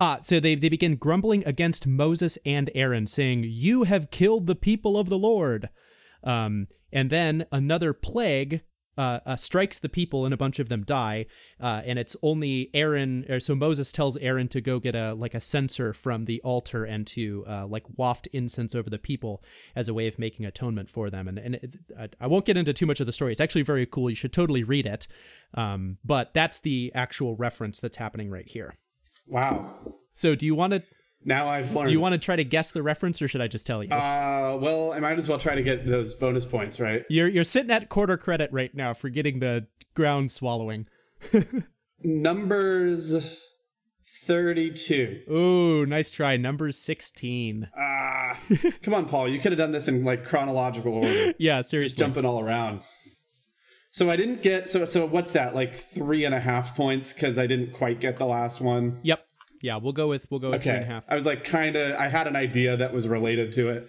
ah, so they they begin grumbling against Moses and Aaron, saying, "You have killed the people of the Lord." Um, and then another plague uh, uh, strikes the people and a bunch of them die. Uh, and it's only Aaron, or so Moses tells Aaron to go get a like a censer from the altar and to uh, like waft incense over the people as a way of making atonement for them. And and it, I, I won't get into too much of the story. It's actually very cool. You should totally read it. Um, but that's the actual reference that's happening right here. Wow. So do you want to? Now I've learned. Do you want to try to guess the reference, or should I just tell you? Uh, well, I might as well try to get those bonus points, right? you're you're sitting at quarter credit right now for getting the ground swallowing. Numbers 32. Ooh, nice try. Number sixteen. Ah, come on, Paul. You could have done this in like chronological order. Yeah, seriously. Just jumping all around. So I didn't get so so what's that like three and a half points because I didn't quite get the last one. Yep. Yeah, we'll go with we'll go with three and a Okay, half. I was like kind of I had an idea that was related to it.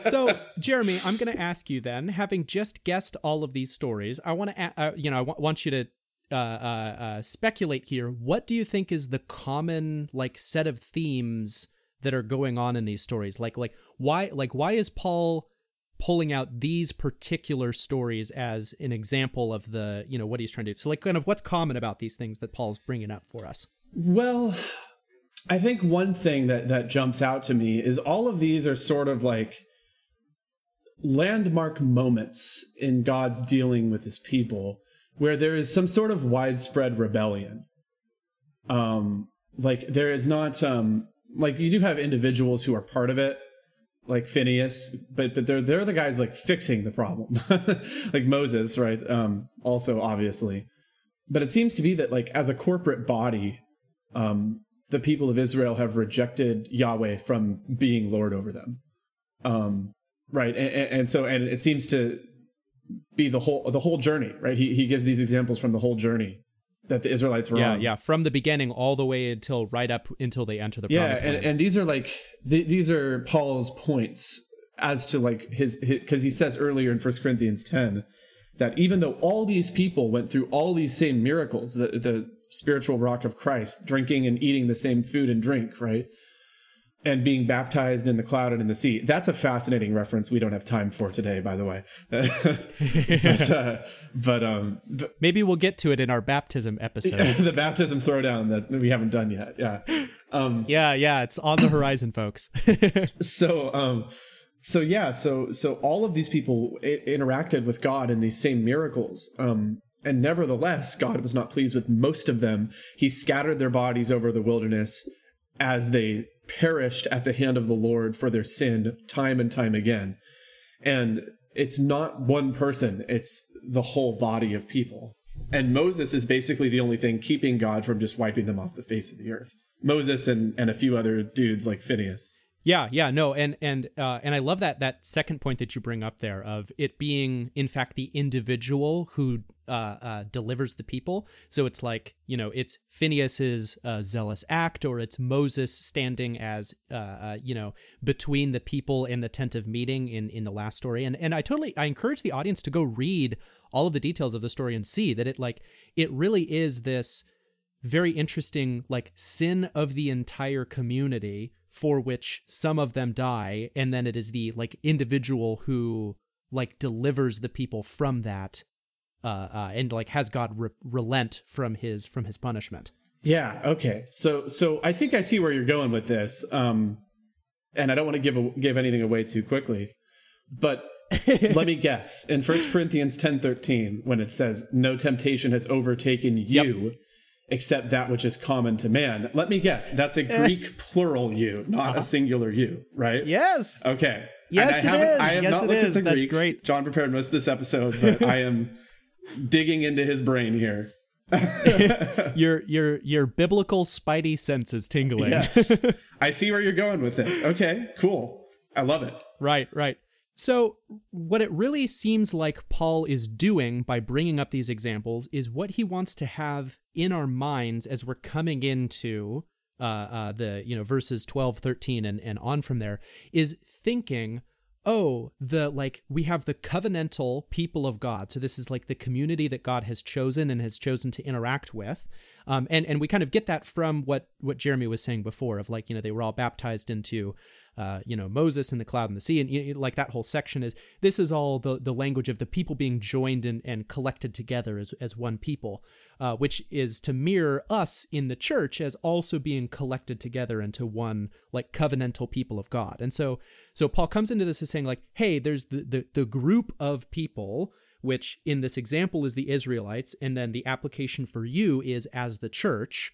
so jeremy i'm going to ask you then having just guessed all of these stories i want to uh, you know i w- want you to uh, uh, uh, speculate here. What do you think is the common like set of themes that are going on in these stories? Like like why like why is paul pulling out these particular stories as an example of the you know what he's trying to do? So like kind of what's common about these things that paul's bringing up for us? Well, I think one thing that that jumps out to me is all of these are sort of like landmark moments in God's dealing with his people where there is some sort of widespread rebellion. Um like there is not um like you do have individuals who are part of it like Phineas, but but they're they're the guys like fixing the problem. like Moses, right? Um also obviously. But it seems to be that like as a corporate body, um, the people of Israel have rejected Yahweh from being Lord over them. Um, right, and, and, so and it seems to be the whole the whole journey. Right, he he gives these examples from the whole journey that the Israelites were yeah on. yeah from the beginning all the way until right up until they enter the yeah, promised and, land and these are like th- these are Paul's points as to like his because he says earlier in First Corinthians ten that even though all these people went through all these same miracles, the the spiritual rock of Christ, drinking and eating the same food and drink, right? And being baptized in the cloud and in the sea. That's a fascinating reference we don't have time for today, by the way. but, uh, but um, but maybe we'll get to it in our baptism episode it's a baptism throwdown that we haven't done yet. Yeah. Um, Yeah, yeah, it's on the horizon, folks. so um so yeah so so all of these people I- interacted with god in these same miracles um and nevertheless god was not pleased with most of them. He scattered their bodies over the wilderness as they perished at the hand of the lord for their sin time and time again. And it's not one person it's the whole body of people. And moses is basically the only thing keeping god from just wiping them off the face of the earth. Moses and and a few other dudes like phineas yeah, yeah, no, and and uh, and I love that that second point that you bring up there of it being in fact the individual who uh, uh, delivers the people. So it's like you know it's Phineas's uh, zealous act, or it's Moses standing as uh, uh, you know between the people and the tent of meeting in in the last story. And and I totally I encourage the audience to go read all of the details of the story and see that it like it really is this very interesting like sin of the entire community for which some of them die and then it is the like individual who like delivers the people from that uh, uh and like has god re- relent from his from his punishment Yeah. Okay. So so I think I see where you're going with this. Um, and I don't want to give a, give anything away too quickly, but let me guess. In First Corinthians ten thirteen, when it says, "No temptation has overtaken you." Except that which is common to man. Let me guess. That's a eh. Greek plural you, not a uh-huh. singular you, right? yes Okay. Yes, it haven't- I have Yes, not it looked is. at the That's Greek. great. John prepared most of this episode, but I am digging into his brain here. your your your biblical spidey senses tingling Yes. I see where you're going with this. Okay, cool. I love it. Right, right. So, what it really seems like Paul is doing by bringing up these examples is what he wants to have in our minds as we're coming into uh, uh, the you know verses 12 13 and, and on from there is thinking oh the like we have the covenantal people of god. So this is like the community that god has chosen and has chosen to interact with. Um, and and we kind of get that from what what jeremy was saying before of like you know they were all baptized into uh, you know Moses and the cloud and the sea, and you know, like that whole section is this is all the the language of the people being joined and, and collected together as as one people, uh, which is to mirror us in the church as also being collected together into one like covenantal people of God. And so so Paul comes into this as saying like, hey, there's the the, the group of people which in this example is the Israelites, and then the application for you is as the church.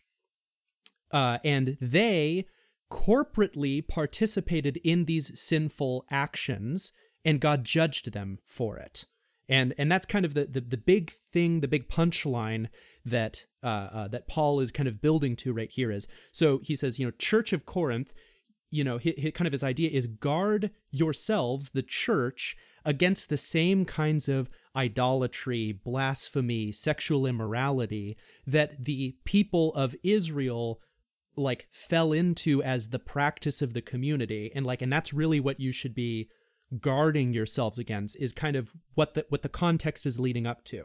Uh, and they corporately participated in these sinful actions and God judged them for it. And and that's kind of the the, the big thing, the big punchline that uh, uh, that Paul is kind of building to right here is so he says, you know, Church of Corinth, you know, he, he, kind of his idea is guard yourselves, the church, against the same kinds of idolatry, blasphemy, sexual immorality that the people of Israel like fell into as the practice of the community and like and that's really what you should be guarding yourselves against is kind of what the what the context is leading up to.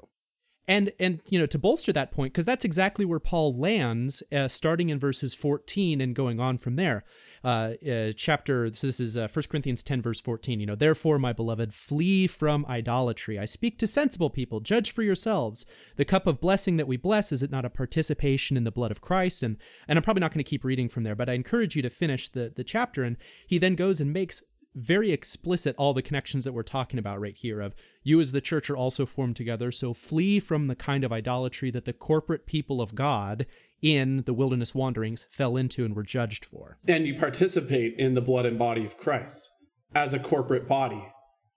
And and you know to bolster that point because that's exactly where paul lands uh, starting in verses 14 and going on from there uh, uh, chapter so this is uh, 1 corinthians 10 verse 14 you know therefore my beloved flee from idolatry. I speak to sensible people. Judge for yourselves. The cup of blessing that we bless is it not a participation in the blood of christ? And and i'm probably not going to keep reading from there but i encourage you to finish the the chapter. And he then goes and makes very explicit all the connections that we're talking about right here of you as the church are also formed together so flee from the kind of idolatry that the corporate people of god in the wilderness wanderings fell into and were judged for. And you participate in the blood and body of christ as a corporate body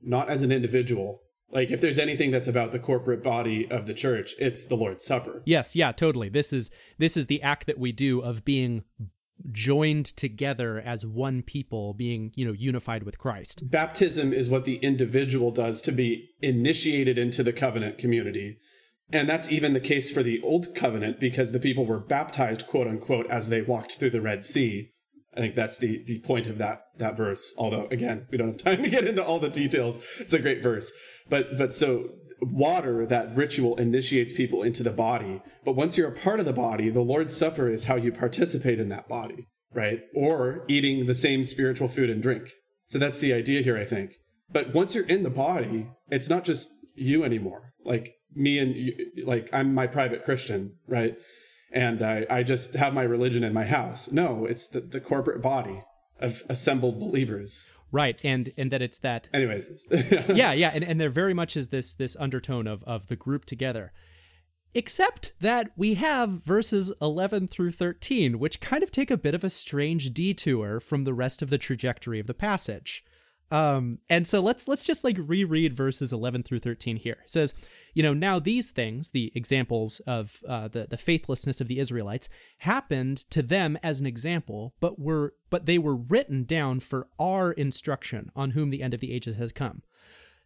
not as an individual. Like if there's anything that's about the corporate body of the church it's the lord's supper. Yes yeah totally. This is this is the act that we do of being joined together as one people being you know unified with christ. Baptism is what the individual does to be initiated into the covenant community. And that's even the case for the old covenant because the people were baptized quote unquote as they walked through the red sea. I think that's the the point of that that verse. Although again we don't have time to get into all the details. It's a great verse. But but so water that ritual initiates people into the body. But once you're a part of the body the lord's supper is how you participate in that body right? Or eating the same spiritual food and drink. So that's the idea here i think. But once you're in the body it's not just you anymore. Like me and you, like i'm my private christian right? And I, I just have my religion in my house. No it's the, the corporate body of assembled believers right and and that it's that anyways. Yeah yeah and, and there very much is this this undertone of of the group together. Except that we have verses 11 through 13 which kind of take a bit of a strange detour from the rest of the trajectory of the passage. Um and so let's let's just like reread verses 11 through 13 here. It says you know now these things the examples of uh, the the faithlessness of the israelites happened to them as an example but were but they were written down for our instruction on whom the end of the ages has come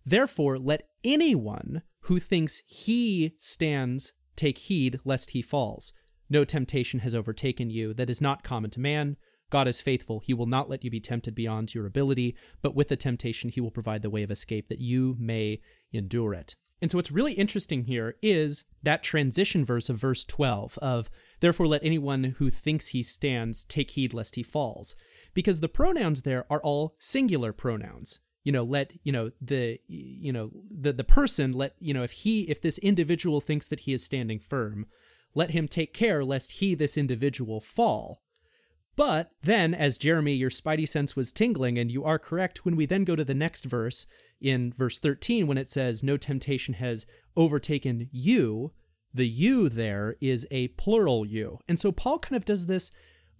therefore let anyone who thinks he stands take heed lest he falls no temptation has overtaken you that is not common to man God is faithful. He will not let you be tempted beyond your ability, but with the temptation, he will provide the way of escape that you may endure it. And so, what's really interesting here is that transition verse of verse 12 of, therefore, let anyone who thinks he stands take heed lest he falls. Because the pronouns there are all singular pronouns. You know, let, you know, the, you know, the, the person, let, you know, if he, if this individual thinks that he is standing firm, let him take care lest he, this individual, fall. But then, as Jeremy, your spidey sense was tingling, and you are correct, when we then go to the next verse, in verse 13, when it says, No temptation has overtaken you, the you there is a plural you. And so Paul kind of does this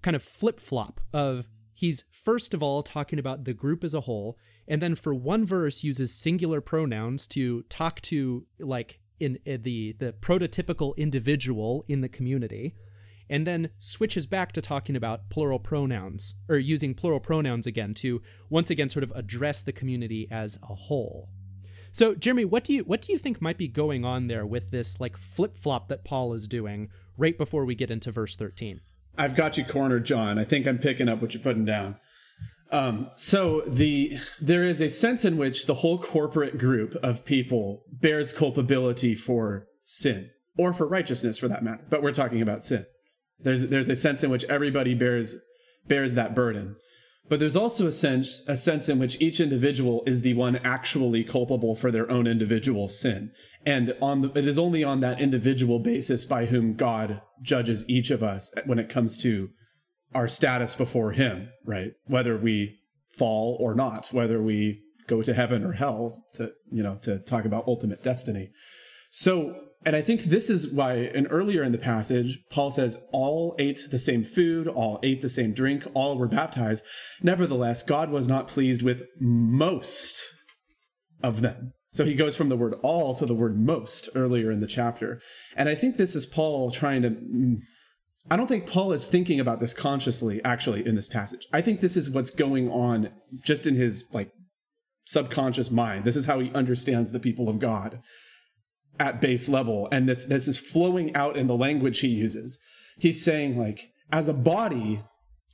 kind of flip flop of he's first of all talking about the group as a whole, and then for one verse uses singular pronouns to talk to like in, in the the prototypical individual in the community and then switches back to talking about plural pronouns or using plural pronouns again to once again sort of address the community as a whole. So, Jeremy, what do you what do you think might be going on there with this like flip flop that Paul is doing right before we get into verse thirteen? I've got you cornered, John. I think I'm picking up what you're putting down. Um, so the there is a sense in which the whole corporate group of people bears culpability for sin or for righteousness, for that matter. But we're talking about sin. There's there's a sense in which everybody bears bears that burden. But there's also a sense a sense in which each individual is the one actually culpable for their own individual sin. And on the, it is only on that individual basis by whom God judges each of us when it comes to our status before him, right? Whether we fall or not, whether we go to heaven or hell to, you know, to talk about ultimate destiny. So, and I think this is why, and earlier in the passage, Paul says, all ate the same food, all ate the same drink, all were baptized. Nevertheless, God was not pleased with most of them. So he goes from the word all to the word most earlier in the chapter. And I think this is Paul trying to mm, I don't think Paul is thinking about this consciously actually in this passage. I think this is what's going on just in his like subconscious mind. This is how he understands the people of God at base level and this this is flowing out in the language he uses. He's saying like as a body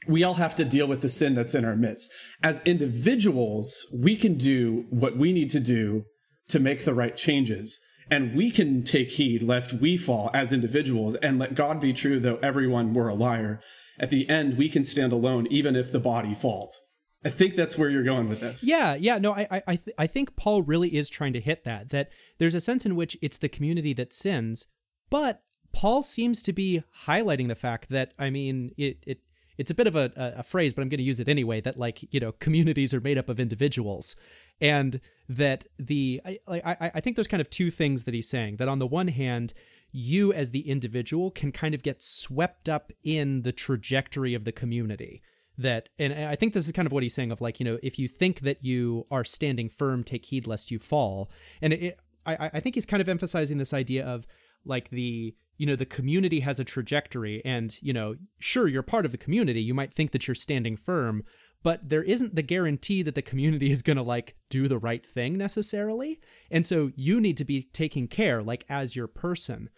we all have to deal with the sin that's in our midst. As individuals, we can do what we need to do to make the right changes and we can take heed lest we fall as individuals and let God be true, though everyone were a liar. At the end, we can stand alone, even if the body falls. I think that's where you're going with this. Yeah, yeah. No, I, I, th- I think Paul really is trying to hit that. That there's a sense in which it's the community that sins, but Paul seems to be highlighting the fact that I mean, it, it it's a bit of a, a phrase, but I'm going to use it anyway. That like you know, communities are made up of individuals, and that the I, I I think there's kind of two things that he's saying. That on the one hand, you as the individual can kind of get swept up in the trajectory of the community that and i think this is kind of what he's saying of like you know if you think that you are standing firm take heed lest you fall. And it, I, I think he's kind of emphasizing this idea of like the you know the community has a trajectory and you know sure you're part of the community. You might think that you're standing firm but there isn't the guarantee that the community is going to like do the right thing necessarily. And so you need to be taking care like as your person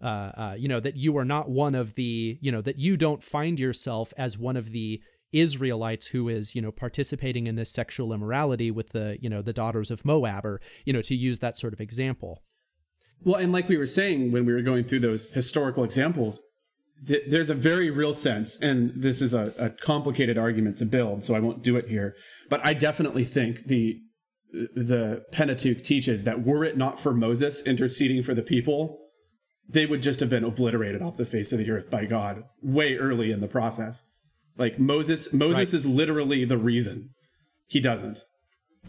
uh, uh, you know that you are not one of the you know that you don't find yourself as one of the Israelites who is, you know, participating in this sexual immorality with the, you know, the daughters of Moab, or, you know, to use that sort of example. Well, and like we were saying when we were going through those historical examples, th- there's a very real sense, and this is a, a complicated argument to build, so I won't do it here. But I definitely think the the Pentateuch teaches that were it not for Moses interceding for the people, they would just have been obliterated off the face of the earth by God way early in the process. Like Moses, Moses right. is literally the reason he doesn't.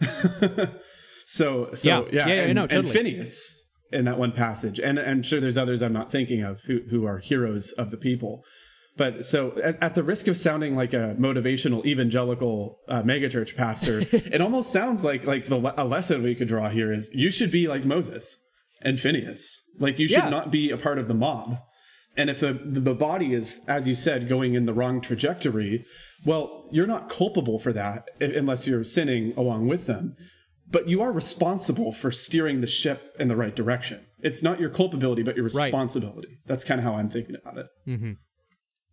so, so yeah, yeah, yeah, and, no, totally. and Phineas in that one passage, and I'm sure there's others I'm not thinking of who who are heroes of the people. But so, at, at the risk of sounding like a motivational evangelical uh, megachurch pastor, it almost sounds like like the a lesson we could draw here is you should be like Moses and Phineas. Like you should yeah. not be a part of the mob. And if the, the body is, as you said, going in the wrong trajectory, well, you're not culpable for that unless you're sinning along with them. But you are responsible for steering the ship in the right direction. It's not your culpability, but your responsibility. Right. That's kind of how I'm thinking about it. Mm-hmm.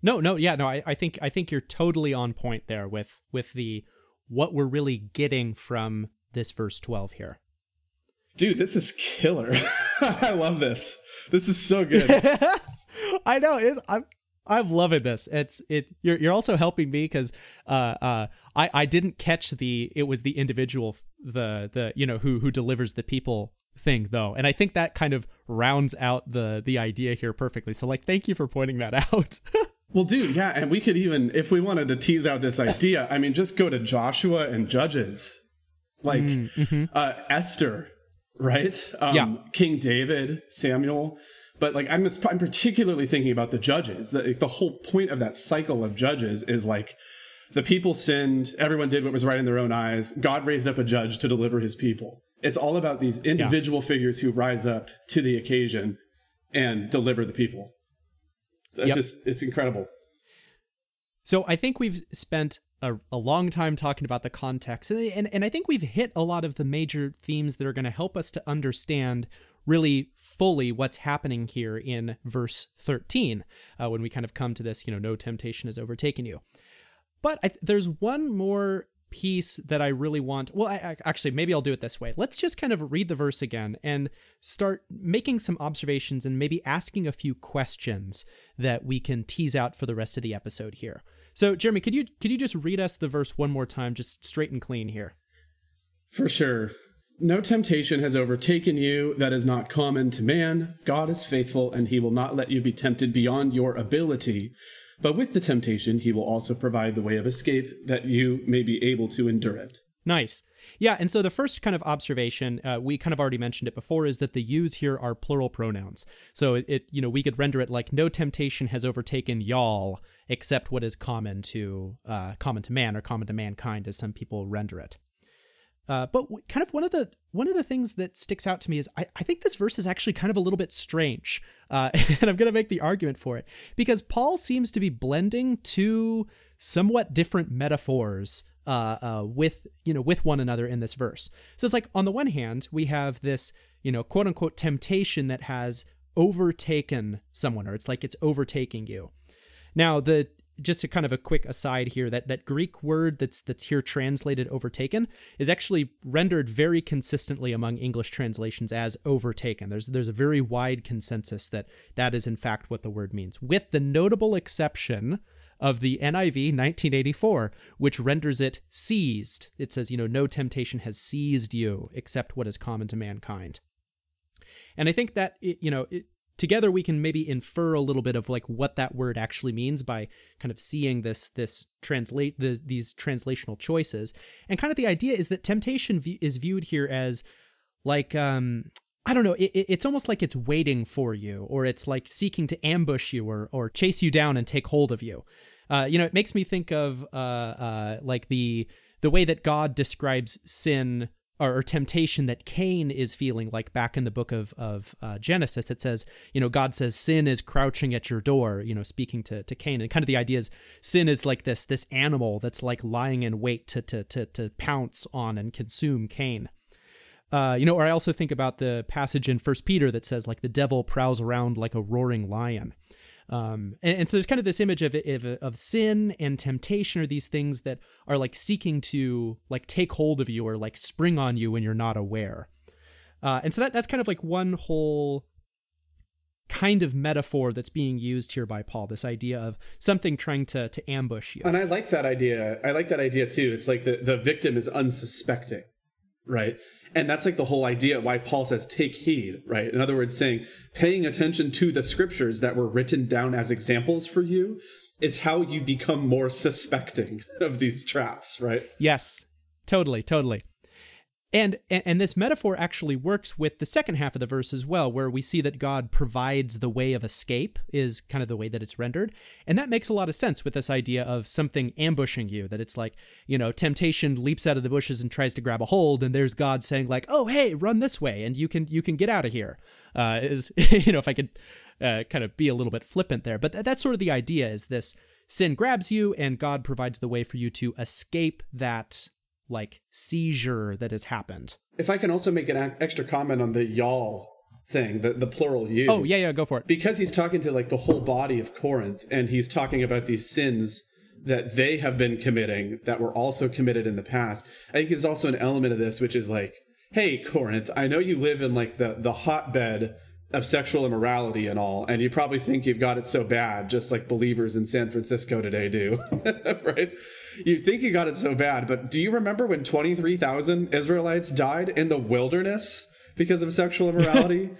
No, no, yeah, no. I, I think I think you're totally on point there with with the what we're really getting from this verse 12 here. Dude, this is killer. I love this. This is so good. I know. It, I'm I'm loving this. It's it. You're you're also helping me because uh uh I I didn't catch the it was the individual the the you know who who delivers the people thing though, and I think that kind of rounds out the the idea here perfectly. So like, thank you for pointing that out. well, dude, yeah, and we could even if we wanted to tease out this idea. I mean, just go to Joshua and Judges, like mm, mm-hmm. uh, Esther, right? Um, yeah, King David, Samuel but like I'm, I'm particularly thinking about the judges. The, the whole point of that cycle of judges is like the people sinned, everyone did what was right in their own eyes. God raised up a judge to deliver his people. It's all about these individual yeah. figures who rise up to the occasion and deliver the people. It's yep. just it's incredible. So I think we've spent a, a, long time talking about the context, and, and and I think we've hit a lot of the major themes that are going to help us to understand really fully what's happening here in verse 13 uh, when we kind of come to this, you know, no temptation has overtaken you. But I, there's one more piece that I really want. Well, I, I, actually, maybe I'll do it this way. Let's just kind of read the verse again and start making some observations and maybe asking a few questions that we can tease out for the rest of the episode here. So, Jeremy, could you could you just read us the verse one more time, just straight and clean here? For sure. No temptation has overtaken you that is not common to man. God is faithful, and he will not let you be tempted beyond your ability. But with the temptation, he will also provide the way of escape that you may be able to endure it. Nice. Yeah, and so the first kind of observation, uh, we kind of already mentioned it before, is that the yous here are plural pronouns. So it, you know, we could render it like no temptation has overtaken y'all except what is common to uh, common to man or common to mankind, as some people render it. Uh, but w- kind of one of the one of the things that sticks out to me is I, I think this verse is actually kind of a little bit strange, uh, and I'm going to make the argument for it because Paul seems to be blending two somewhat different metaphors uh, uh, with you know with one another in this verse. So it's like on the one hand we have this you know quote unquote temptation that has overtaken someone, or it's like it's overtaking you. Now the just a kind of a quick aside here that that Greek word that's that's here translated overtaken is actually rendered very consistently among English translations as overtaken. There's there's a very wide consensus that that is in fact what the word means, with the notable exception of the NIV 1984, which renders it seized. It says, you know, no temptation has seized you except what is common to mankind. And I think that, it, you know, it, together we can maybe infer a little bit of like what that word actually means by kind of seeing this this translate the, these translational choices and kind of the idea is that temptation is viewed here as like um I don't know. It, it's almost like it's waiting for you, or it's like seeking to ambush you, or or chase you down and take hold of you. Uh, you know, it makes me think of uh, uh, like the the way that God describes sin or, temptation that Cain is feeling, like back in the book of of uh, Genesis. It says, you know, God says sin is crouching at your door. You know, speaking to to Cain, and kind of the idea is sin is like this this animal that's like lying in wait to to to to pounce on and consume Cain. Uh, you know, or I also think about the passage in First Peter that says like the devil prowls around like a roaring lion. Um, and, and, so there's kind of this image of, of of sin and temptation are these things that are like seeking to like take hold of you or like spring on you when you're not aware. Uh, and so that that's kind of like one whole kind of metaphor that's being used here by Paul. This idea of something trying to to ambush you. And I like that idea. I like that idea too. It's like the the victim is unsuspecting, right? And that's like the whole idea why Paul says, take heed, right? In other words, saying, paying attention to the scriptures that were written down as examples for you is how you become more suspecting of these traps, right? Yes, totally, totally. And, and this metaphor actually works with the second half of the verse as well, where we see that God provides the way of escape, is kind of the way that it's rendered. And that makes a lot of sense with this idea of something ambushing you, that it's like, you know, temptation leaps out of the bushes and tries to grab a hold, and there's God saying, like, oh hey, run this way, and you can you can get out of here. Uh, is you know, if I could uh, kind of be a little bit flippant there. But th- that's sort of the idea is this sin grabs you and God provides the way for you to escape that like seizure that has happened. If I can also make an extra comment on the y'all thing, the, the plural you. Oh, yeah, yeah, go for it. Because he's talking to like the whole body of Corinth and he's talking about these sins that they have been committing that were also committed in the past. I think there's also an element of this which is like, hey, Corinth, I know you live in like the, the hotbed of sexual immorality and all, and you probably think you've got it so bad, just like believers in San Francisco today do, right? You think you got it so bad, but do you remember when 23,000 Israelites died in the wilderness because of sexual immorality?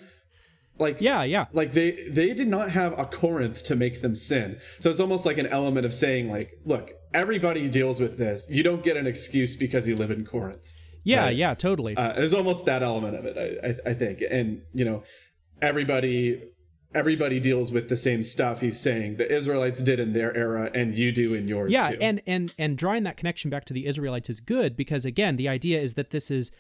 like yeah yeah like they they did not have a corinth to make them sin so it's almost like an element of saying like look everybody deals with this you don't get an excuse because you live in corinth yeah right? yeah totally uh, there's almost that element of it I, I, I think and you know everybody everybody deals with the same stuff he's saying the israelites did in their era and you do in yours yeah too. and and and drawing that connection back to the israelites is good because again the idea is that this is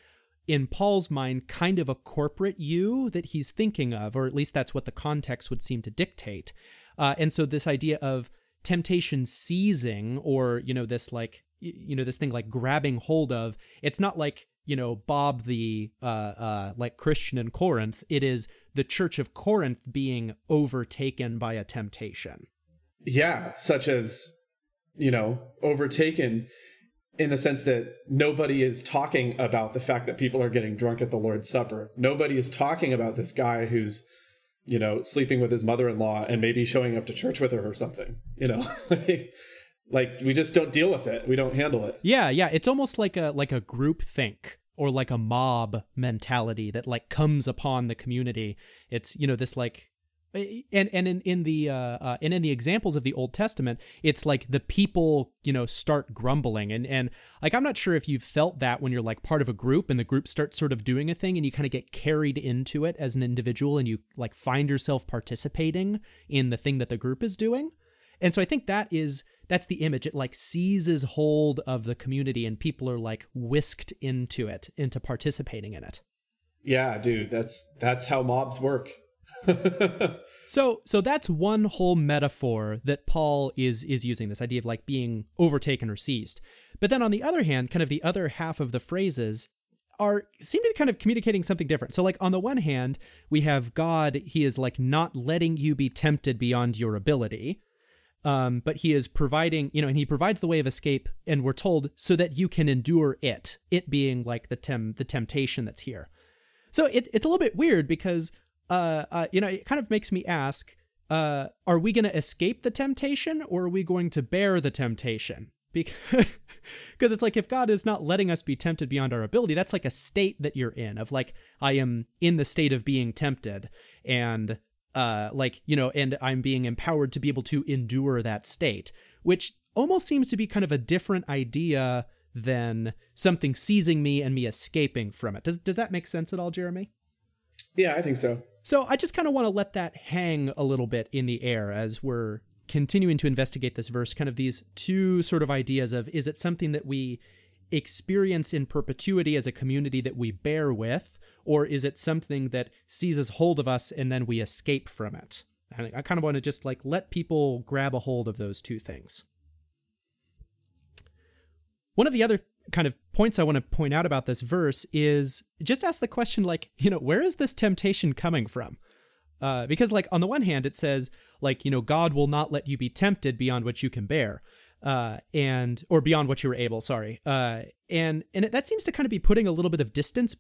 in paul's mind kind of a corporate you that he's thinking of or at least that's what the context would seem to dictate uh, and so this idea of temptation seizing or you know this like you know this thing like grabbing hold of it's not like you know Bob the uh, uh, like Christian in Corinth. It is the Church of Corinth being overtaken by a temptation. Yeah, such as you know overtaken in the sense that nobody is talking about the fact that people are getting drunk at the Lord's Supper. Nobody is talking about this guy who's you know sleeping with his mother-in-law and maybe showing up to church with her or something. You know. like we just don't deal with it we don't handle it Yeah, yeah, it's almost like a like a group think or like a mob mentality that like comes upon the community. It's you know this like and and in in the uh, uh and in the examples of the Old Testament, it's like the people you know start grumbling and and like I'm not sure if you've felt that when you're like part of a group and the group starts sort of doing a thing and you kind of get carried into it as an individual and you like find yourself participating in the thing that the group is doing. And so I think that is that's the image. It like seizes hold of the community and people are like whisked into it, into participating in it. yeah dude that's that's how mobs work So so that's one whole metaphor that Paul is is using this idea of like being overtaken or seized. But then on the other hand, kind of the other half of the phrases are seem to be kind of communicating something different. So like on the one hand, we have God, he is like not letting you be tempted beyond your ability. Um, but he is providing, you know, and he provides the way of escape, and we're told so that you can endure it. It being like the tem the temptation that's here. So it, it's a little bit weird because, uh, uh, you know, it kind of makes me ask, uh, are we going to escape the temptation or are we going to bear the temptation? Because it's like if God is not letting us be tempted beyond our ability, that's like a state that you're in of like, I am in the state of being tempted and, uh, like, you know, and I'm being empowered to be able to endure that state, which almost seems to be kind of a different idea than something seizing me and me escaping from it. Does, does that make sense at all, Jeremy? yeah i think so So I just kind of want to let that hang a little bit in the air as we're continuing to investigate this verse. Kind of these two sort of ideas of is it something that we experience in perpetuity as a community that we bear with, or is it something that seizes hold of us and then we escape from it? And I kind of want to just like let people grab a hold of those two things. One of the other kind of points I want to point out about this verse is just ask the question like, you know, where is this temptation coming from? Uh, because like on the one hand it says like you know God will not let you be tempted beyond what you can bear, uh, and or beyond what you were able. Sorry, uh, and and it, that seems to kind of be putting a little bit of distance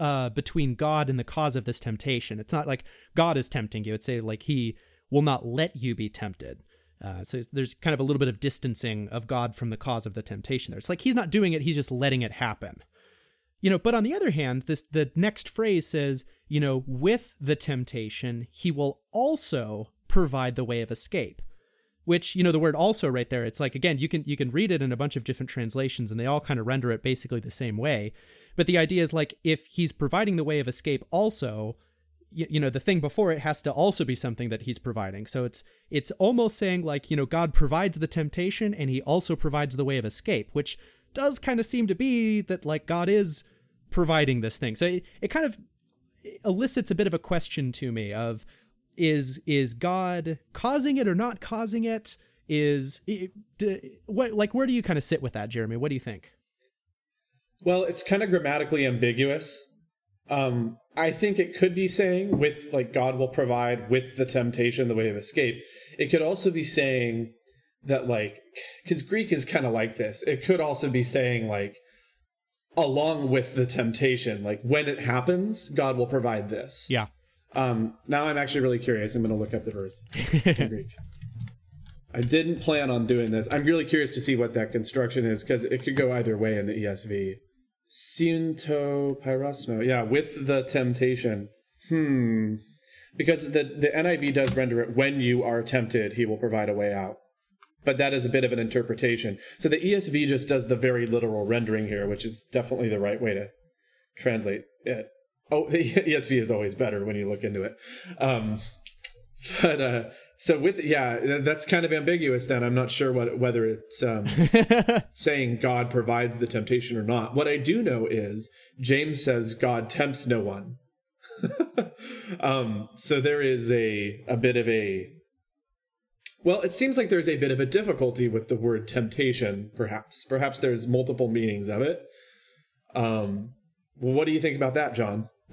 uh, between God and the cause of this temptation. It's not like God is tempting you. It's say like He will not let you be tempted. Uh, so there's kind of a little bit of distancing of God from the cause of the temptation there. It's like he's not doing it, he's just letting it happen. You know, but on the other hand, this the next phrase says, you know, with the temptation, he will also provide the way of escape. Which, you know, the word also right there, it's like again, you can you can read it in a bunch of different translations and they all kind of render it basically the same way. But the idea is like if he's providing the way of escape also, you, you know the thing before it has to also be something that he's providing. So it's it's almost saying like you know god provides the temptation and he also provides the way of escape which does kind of seem to be that like god is providing this thing. So it, it kind of elicits a bit of a question to me of is is god causing it or not causing it? Is it, d- what like where do you kind of sit with that jeremy? What do you think Well, it's kind of grammatically ambiguous. Um, I think it could be saying with like God will provide with the temptation the way of escape. It could also be saying that like because Greek is kind of like this. It could also be saying like along with the temptation, like when it happens, God will provide this. yeah Um, now I'm actually really curious. I'm going to look up the verse in Greek. I didn't plan on doing this. I'm really curious to see what that construction is because it could go either way in the ESV. Synto pyrosmo. Yeah, with the temptation. Hmm. Because the, the NIV does render it when you are tempted, he will provide a way out. But that is a bit of an interpretation. So the ESV just does the very literal rendering here, which is definitely the right way to translate it. Oh, the ESV is always better when you look into it. Um, but uh, so with yeah, that's kind of ambiguous. Then I'm not sure what whether it's um, saying God provides the temptation or not. What I do know is James says God tempts no one. um, so there is a a bit of a well, it seems like there's a bit of a difficulty with the word temptation. Perhaps, perhaps there's multiple meanings of it. Um, Well, what do you think about that, John?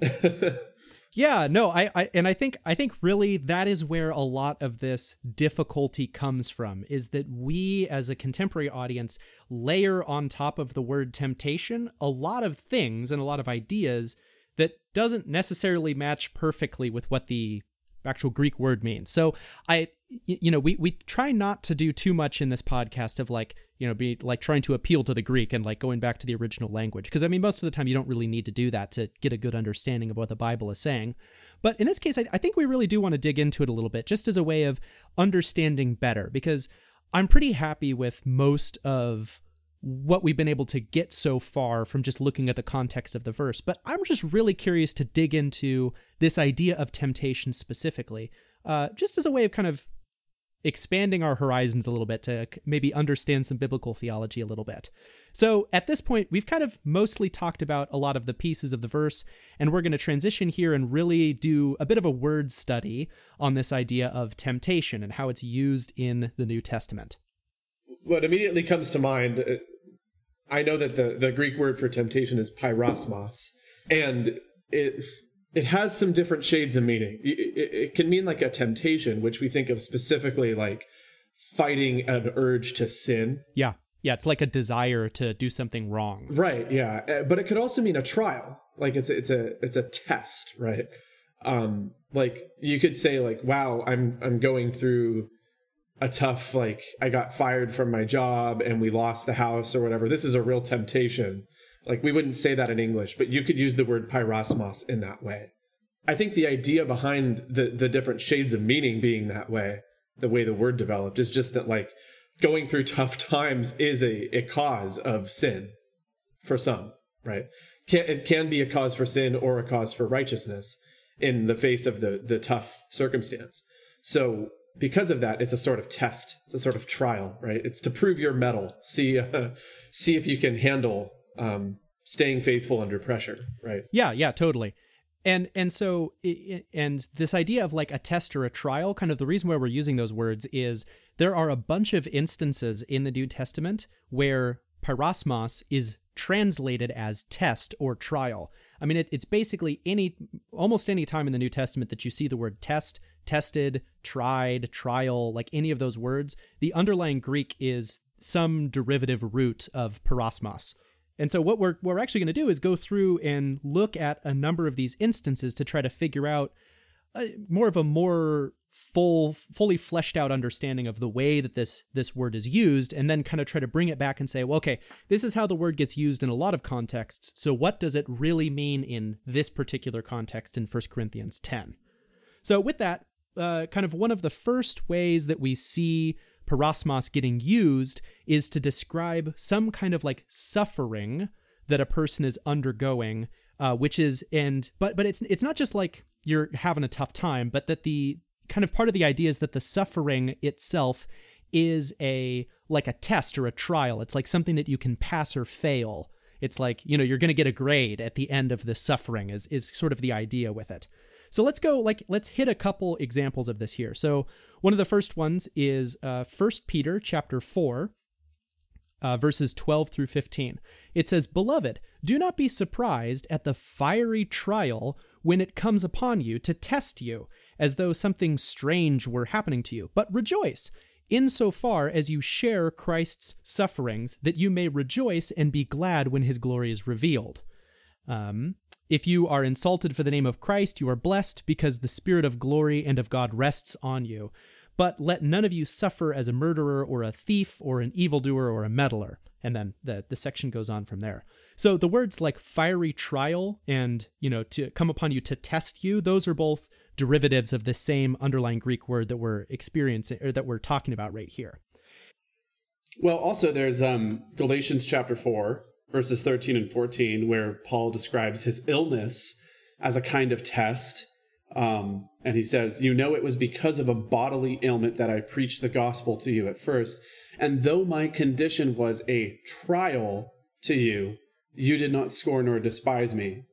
Yeah, no, I, I and I think I think really that is where a lot of this difficulty comes from is that we as a contemporary audience layer on top of the word temptation a lot of things and a lot of ideas that doesn't necessarily match perfectly with what the actual Greek word means. So I you know, we we try not to do too much in this podcast of like, you know, be like trying to appeal to the Greek and like going back to the original language because I mean most of the time you don't really need to do that to get a good understanding of what the Bible is saying. But in this case, I, I think we really do want to dig into it a little bit just as a way of understanding better because I'm pretty happy with most of what we've been able to get so far from just looking at the context of the verse. But I'm just really curious to dig into this idea of temptation specifically, uh, just as a way of kind of expanding our horizons a little bit to maybe understand some biblical theology a little bit. So at this point, we've kind of mostly talked about a lot of the pieces of the verse, and we're going to transition here and really do a bit of a word study on this idea of temptation and how it's used in the New Testament. What immediately comes to mind, uh, I know that the, the Greek word for temptation is peirasmos, and it it has some different shades of meaning. It, it, it, can mean like a temptation, which we think of specifically like fighting an urge to sin. Yeah. Yeah. It's like a desire to do something wrong. Right. Yeah. Uh, but it could also mean a trial. Like it's a, it's a, it's a test, right? Um, like you could say like, wow, I'm, I'm going through a tough, like I got fired from my job and we lost the house or whatever. This is a real temptation like we wouldn't say that in English, but you could use the word peirasmos in that way. I think the idea behind the the different shades of meaning being that way, the way the word developed, is just that like going through tough times is a, a cause of sin for some, right? Can, it can be a cause for sin or a cause for righteousness in the face of the the tough circumstance. So because of that, it's a sort of test. It's a sort of trial, right? It's to prove your mettle. See, uh, see if you can handle um, staying faithful under pressure, right? Yeah, yeah, totally. And and so and this idea of like a test or a trial, kind of the reason why we're using those words is there are a bunch of instances in the New Testament where peirasmos is translated as test or trial. I mean, it, it's basically any almost any time in the New Testament that you see the word test, tested, tried, trial, like any of those words, the underlying Greek is some derivative root of peirasmos. And so what we're what we're actually going to do is go through and look at a number of these instances to try to figure out a, more of a more full fully fleshed out understanding of the way that this this word is used and then kind of try to bring it back and say well okay this is how the word gets used in a lot of contexts so what does it really mean in this particular context in 1 corinthians 10 so with that uh, kind of one of the first ways that we see peirasmos getting used is to describe some kind of like suffering that a person is undergoing, uh, which is and but but it's it's not just like you're having a tough time, but that the kind of part of the idea is that the suffering itself is a like a test or a trial. It's like something that you can pass or fail. It's like, you know, you're going to get a grade at the end of the suffering is is sort of the idea with it. So let's go like let's hit a couple examples of this here. So one of the first ones is uh, 1 Peter chapter 4, uh, verses 12 through 15. It says, Beloved, do not be surprised at the fiery trial when it comes upon you to test you, as though something strange were happening to you, but rejoice. Insofar as you share Christ's sufferings, that you may rejoice and be glad when his glory is revealed. Um, if you are insulted for the name of Christ, you are blessed because the Spirit of glory and of God rests on you. But let none of you suffer as a murderer or a thief or an evildoer or a meddler. And then the, the section goes on from there. So the words like fiery trial and, you know, to come upon you to test you, those are both derivatives of the same underlying Greek word that we're experiencing or that we're talking about right here. Well, also there's um, Galatians chapter 4, verses 13 and 14, where Paul describes his illness as a kind of test. Um, and he says, You know, it was because of a bodily ailment that I preached the gospel to you at first. And though my condition was a trial to you, you did not scorn or despise me,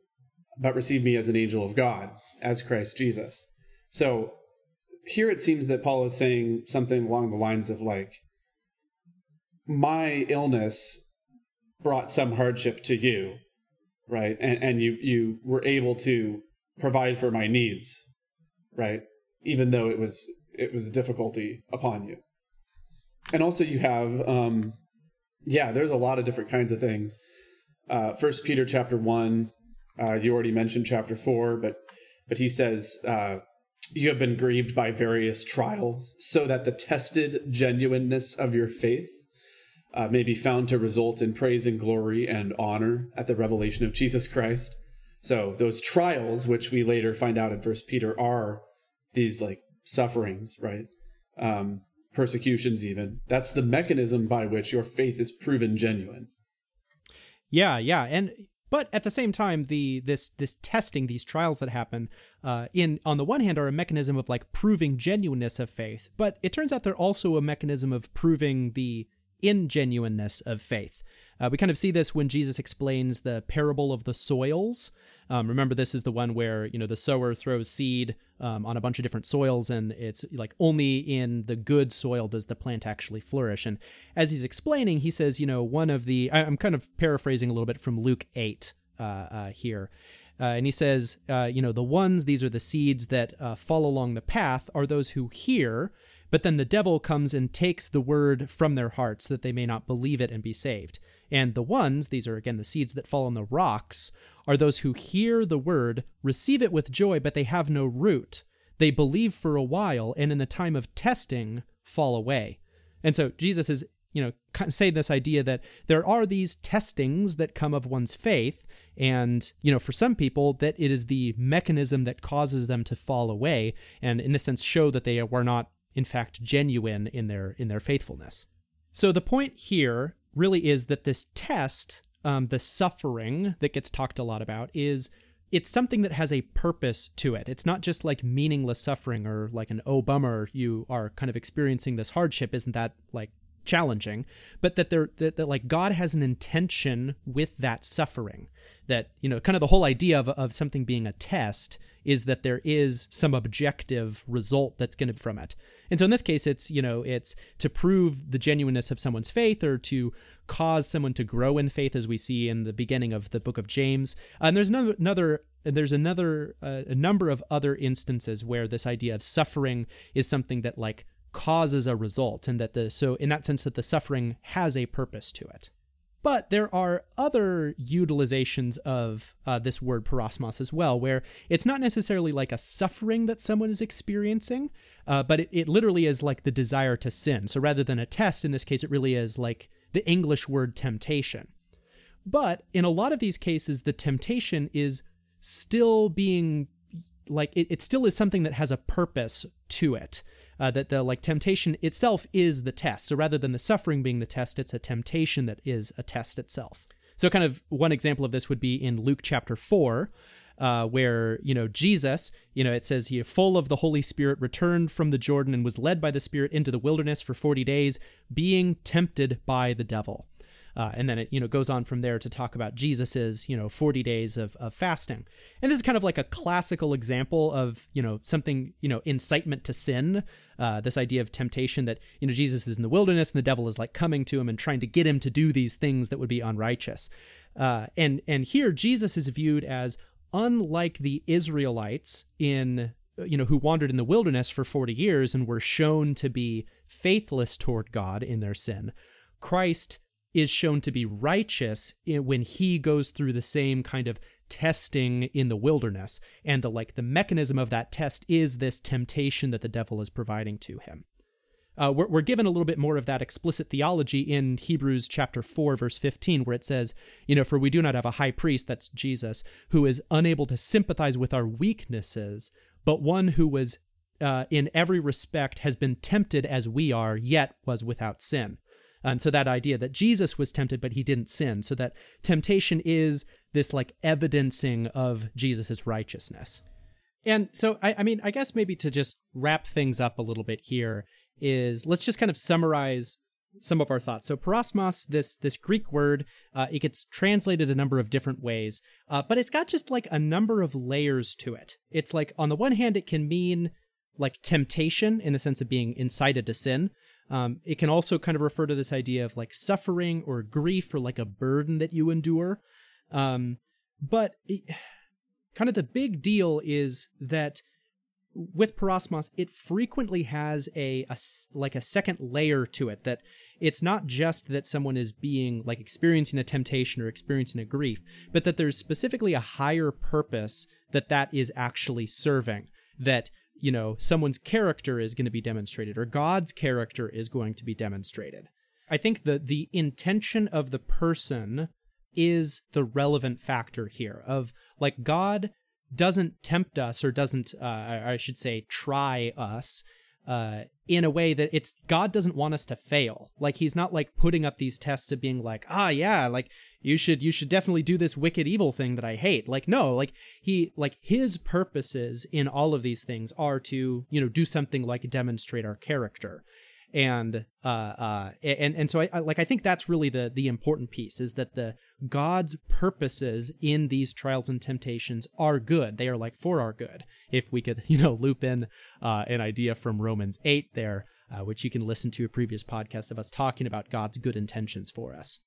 but received me as an angel of God, as Christ Jesus. So here it seems that Paul is saying something along the lines of like, my illness brought some hardship to you, right? And and you you were able to provide for my needs, right? Even though it was it was a difficulty upon you. And also you have um yeah, there's a lot of different kinds of things. Uh first Peter chapter 1, uh you already mentioned chapter 4, but but he says uh you have been grieved by various trials so that the tested genuineness of your faith uh, may be found to result in praise and glory and honor at the revelation of Jesus Christ. So those trials, which we later find out in First Peter, are these like sufferings, right? Um, persecutions, even. That's the mechanism by which your faith is proven genuine. Yeah, yeah, and but at the same time, the this this testing, these trials that happen, uh, in on the one hand are a mechanism of like proving genuineness of faith, but it turns out they're also a mechanism of proving the ingenuineness of faith. Uh, we kind of see this when Jesus explains the parable of the soils. Um, remember, this is the one where you know the sower throws seed um, on a bunch of different soils, and it's like only in the good soil does the plant actually flourish. And as he's explaining, he says, you know, one of the I, am kind of paraphrasing a little bit from Luke eight uh, uh, here. Uh, and he says, uh, you know, the ones, these are the seeds that uh, fall along the path, are those who hear, but then the devil comes and takes the word from their hearts that they may not believe it and be saved. And the ones, these are again the seeds that fall on the rocks, are those who hear the word, receive it with joy, but they have no root. They believe for a while, and in the time of testing, fall away. And so Jesus is, you know, saying this idea that there are these testings that come of one's faith, and you know, for some people, that it is the mechanism that causes them to fall away, and in this sense, show that they were not in fact genuine in their in their faithfulness. So the point here really is that this test, um, the suffering that gets talked a lot about, is it's something that has a purpose to it. It's not just like meaningless suffering or like an oh bummer, you are kind of experiencing this hardship. Isn't that like challenging? But that there that, that like God has an intention with that suffering. That you know, kind of the whole idea of of something being a test is that there is some objective result that's going to be from it. And so in this case, it's, you know, it's to prove the genuineness of someone's faith or to cause someone to grow in faith, as we see in the beginning of the book of James. Uh, and there's another, another there's another uh, a number of other instances where this idea of suffering is something that like causes a result and that the so in that sense that the suffering has a purpose to it but there are other utilizations of uh, this word parosmos as well, where it's not necessarily like a suffering that someone is experiencing, uh, but it, it literally is like the desire to sin. So rather than a test, in this case, it really is like the English word temptation. But in a lot of these cases, the temptation is still being like it, it still is something that has a purpose to it uh, that the like temptation itself is the test. So rather than the suffering being the test, it's a temptation that is a test itself. So kind of one example of this would be in Luke chapter four. Uh, where you know Jesus, you know, it says he full of the Holy Spirit returned from the Jordan and was led by the Spirit into the wilderness for forty days, being tempted by the devil. Uh, and then it you know goes on from there to talk about Jesus's you know 40 days of, of fasting. And this is kind of like a classical example of you know something you know incitement to sin. Uh, this idea of temptation that you know Jesus is in the wilderness and the devil is like coming to him and trying to get him to do these things that would be unrighteous. Uh, and and here Jesus is viewed as unlike the Israelites in you know who wandered in the wilderness for 40 years and were shown to be faithless toward God in their sin. Christ is shown to be righteous when he goes through the same kind of testing in the wilderness. And the like the mechanism of that test is this temptation that the devil is providing to him. Uh, we're, we're given a little bit more of that explicit theology in hebrews chapter 4 verse 15 where it says you know for we do not have a high priest that's jesus who is unable to sympathize with our weaknesses but one who was uh, in every respect has been tempted as we are yet was without sin and so that idea that Jesus was tempted, but he didn't sin. So that temptation is this like evidencing of Jesus's righteousness. And so, I, I mean, I guess maybe to just wrap things up a little bit here is let's just kind of summarize some of our thoughts. So parosmos, this this Greek word, uh, it gets translated a number of different ways, uh, but it's got just like a number of layers to it. It's like on the one hand, it can mean like temptation in the sense of being incited to sin. Um, it can also kind of refer to this idea of like suffering or grief or like a burden that you endure. Um, but it, kind of the big deal is that with parosmos, it frequently has a, a like a second layer to it that it's not just that someone is being like experiencing a temptation or experiencing a grief, but that there's specifically a higher purpose that that is actually serving. That you know someone's character is going to be demonstrated or God's character is going to be demonstrated. I think the the intention of the person is the relevant factor here of like God doesn't tempt us or doesn't uh, I should say try us uh, in a way that it's God doesn't want us to fail. Like he's not like putting up these tests of being like, ah, yeah, like you should you should definitely do this wicked evil thing that I hate. Like no, like he like his purposes in all of these things are to you know do something like demonstrate our character and uh, uh, and and so I, I, like I think that's really the the important piece is that the God's purposes in these trials and temptations are good. They are like for our good. If we could, you know, loop in uh, an idea from Romans eight there, uh, which you can listen to a previous podcast of us talking about God's good intentions for us.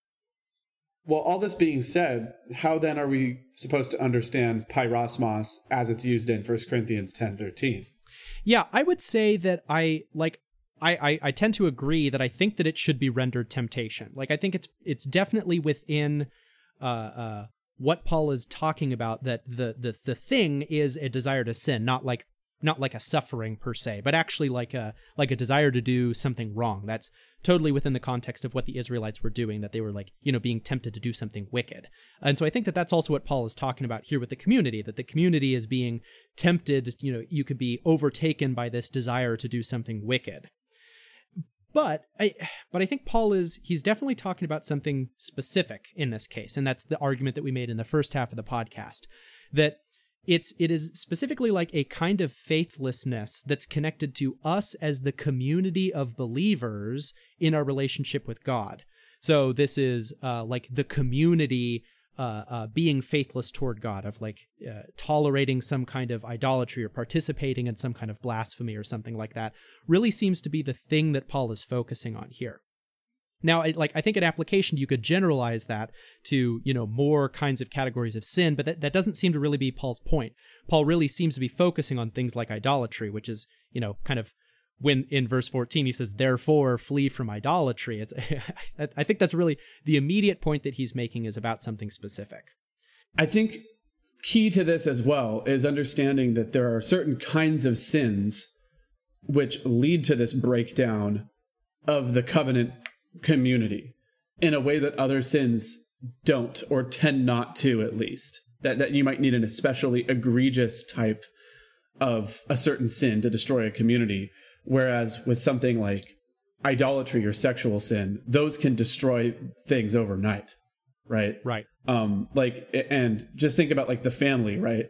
Well, all this being said, how then are we supposed to understand peirasmos as it's used in 1 Corinthians ten thirteen? Yeah, I would say that I like I, I, I tend to agree that I think that it should be rendered temptation. Like I think it's it's definitely within uh, uh, what Paul is talking about that the the the thing is a desire to sin, not like not like a suffering per se, but actually like a like a desire to do something wrong. That's totally within the context of what the Israelites were doing. That they were like you know being tempted to do something wicked, and so I think that that's also what Paul is talking about here with the community. That the community is being tempted. You know, you could be overtaken by this desire to do something wicked. But I but I think Paul is he's definitely talking about something specific in this case, and that's the argument that we made in the first half of the podcast. That it's it is specifically like a kind of faithlessness that's connected to us as the community of believers in our relationship with God. So this is uh, like the community uh, uh, being faithless toward God, of like uh, tolerating some kind of idolatry or participating in some kind of blasphemy or something like that, really seems to be the thing that Paul is focusing on here. Now, I, like I think in application you could generalize that to you know more kinds of categories of sin, but that, that doesn't seem to really be Paul's point. Paul really seems to be focusing on things like idolatry, which is you know kind of when in verse 14 he says therefore flee from idolatry. It's i think that's really the immediate point that he's making is about something specific. I think key to this as well is understanding that there are certain kinds of sins which lead to this breakdown of the covenant community in a way that other sins don't or tend not to at least. That that you might need an especially egregious type of a certain sin to destroy a community Whereas with something like idolatry or sexual sin, those can destroy things overnight, right? Right. Um, like, and just think about like the family, right?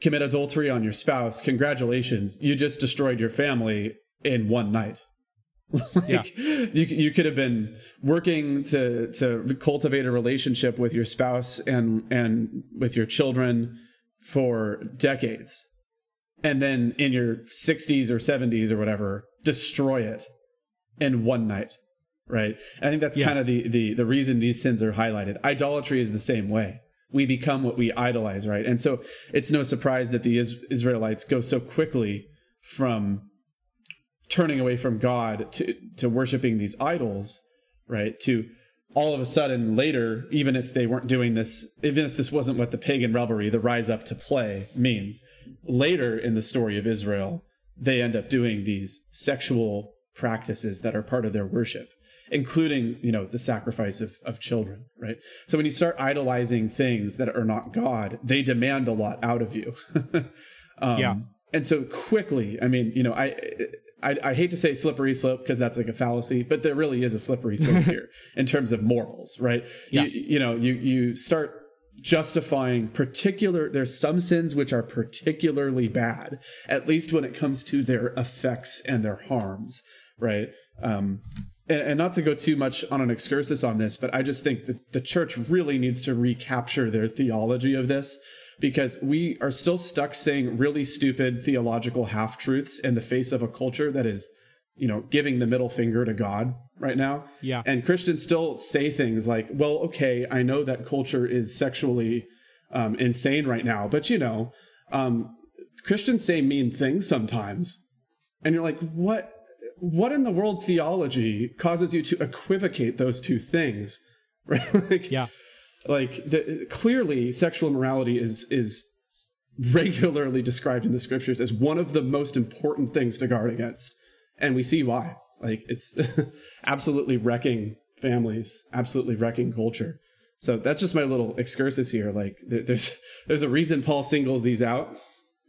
Commit adultery on your spouse. Congratulations, you just destroyed your family in one night. like, yeah. you you could have been working to to cultivate a relationship with your spouse and and with your children for decades and then in your 60s or 70s or whatever destroy it in one night right? I think that's yeah. kind of the, the the reason these sins are highlighted. Idolatry is the same way. We become what we idolize right? And so it's no surprise that the israelites go so quickly from turning away from god to to worshiping these idols right? To all of a sudden later even if they weren't doing this even if this wasn't what the pagan revelry the rise up to play means later in the story of Israel, they end up doing these sexual practices that are part of their worship, including, you know, the sacrifice of, of children, right? So when you start idolizing things that are not God, they demand a lot out of you. um, yeah. And so quickly, I mean, you know, I, I, I hate to say slippery slope because that's like a fallacy, but there really is a slippery slope here in terms of morals, right? Yeah. You, you know, you, you start justifying particular there's some sins which are particularly bad at least when it comes to their effects and their harms right um and, and not to go too much on an excursus on this but i just think that the church really needs to recapture their theology of this because we are still stuck saying really stupid theological half truths in the face of a culture that is you know, giving the middle finger to God right now. Yeah. And Christians still say things like, well, okay, I know that culture is sexually um, insane right now. But you know, um, Christians say mean things sometimes, and you're like, what? What in the world theology causes you to equivocate those two things? Right? like, Yeah. Like the, clearly sexual immorality is is regularly described in the scriptures as one of the most important things to guard against. And we see why. Like it's absolutely wrecking families absolutely wrecking culture. So that's just my little excursus here. Like there, there's there's a reason paul singles these out.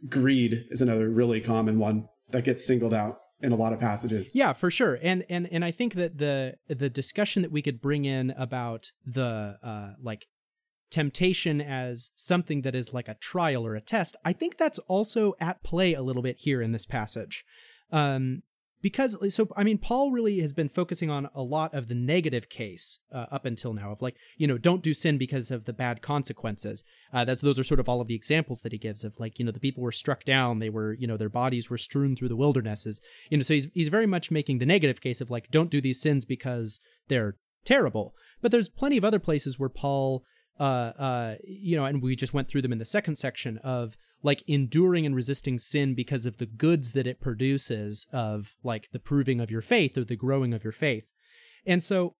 Greed is another really common one that gets singled out in a lot of passages Yeah, for sure. And and and I think that the the discussion that we could bring in about the uh like temptation as something that is like a trial or a test, I think that's also at play a little bit here in this passage. Um because so I mean Paul really has been focusing on a lot of the negative case uh, up until now of like you know don't do sin because of the bad consequences. Uh, that's those are sort of all of the examples that he gives of like you know the people were struck down, they were you know their bodies were strewn through the wildernesses. You know so he's he's very much making the negative case of like don't do these sins because they're terrible. But there's plenty of other places where Paul uh uh you know and we just went through them in the second section of like enduring and resisting sin because of the goods that it produces of like the proving of your faith or the growing of your faith. And so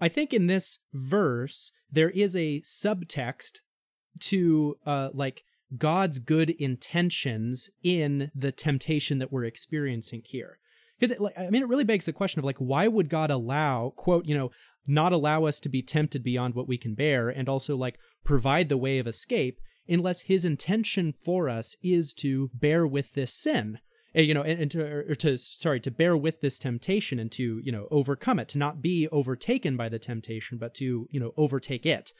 I think in this verse there is a subtext to uh like God's good intentions in the temptation that we're experiencing here. Because like I mean it really begs the question of like why would God allow quote, you know, not allow us to be tempted beyond what we can bear and also like provide the way of escape unless his intention for us is to bear with this sin. Eh, you know and, and to to sorry to bear with this temptation and to you know overcome it to not be overtaken by the temptation but to you know overtake it.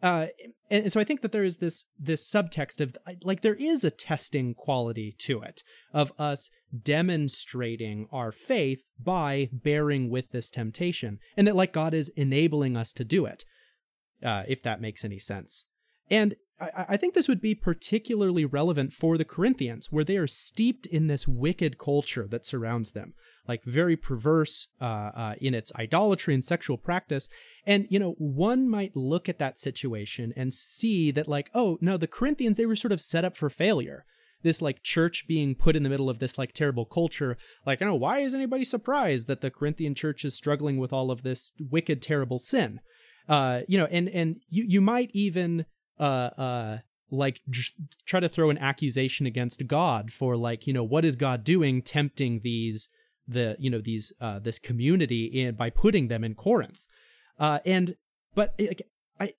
Uh and, and so i think that there is this this subtext of like there is a testing quality to it of us demonstrating our faith by bearing with this temptation and that like god is enabling us to do it uh if that makes any sense. And I, think this would be particularly relevant for the Corinthians, where they are steeped in this wicked culture that surrounds them, like very perverse uh, uh, in its idolatry and sexual practice. And, you know, one might look at that situation and see that, like, oh, no, the Corinthians, they were sort of set up for failure. This, like, church being put in the middle of this, like, terrible culture. Like, you know, why is anybody surprised that the Corinthian church is struggling with all of this wicked, terrible sin? Uh, you know, and, and you, you might even uh uh like j- try to throw an accusation against God for like you know what is God doing tempting these the you know these uh this community in by putting them in Corinth? Uh and but it, I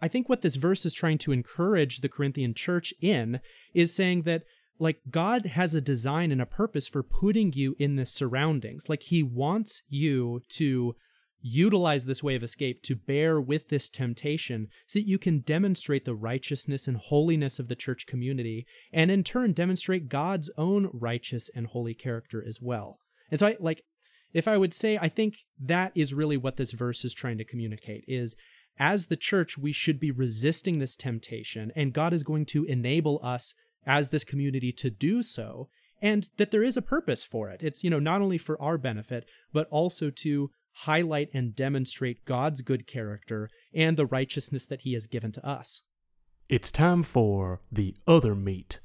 I think what this verse is trying to encourage the Corinthian church in is saying that like God has a design and a purpose for putting you in this surroundings. Like he wants you to utilize this way of escape to bear with this temptation so that you can demonstrate the righteousness and holiness of the church community and in turn demonstrate God's own righteous and holy character as well. And so I like if I would say I think that is really what this verse is trying to communicate is as the church we should be resisting this temptation and God is going to enable us as this community to do so and that there is a purpose for it. It's you know not only for our benefit but also to highlight and demonstrate God's good character and the righteousness that He has given to us. It's time for the other meat.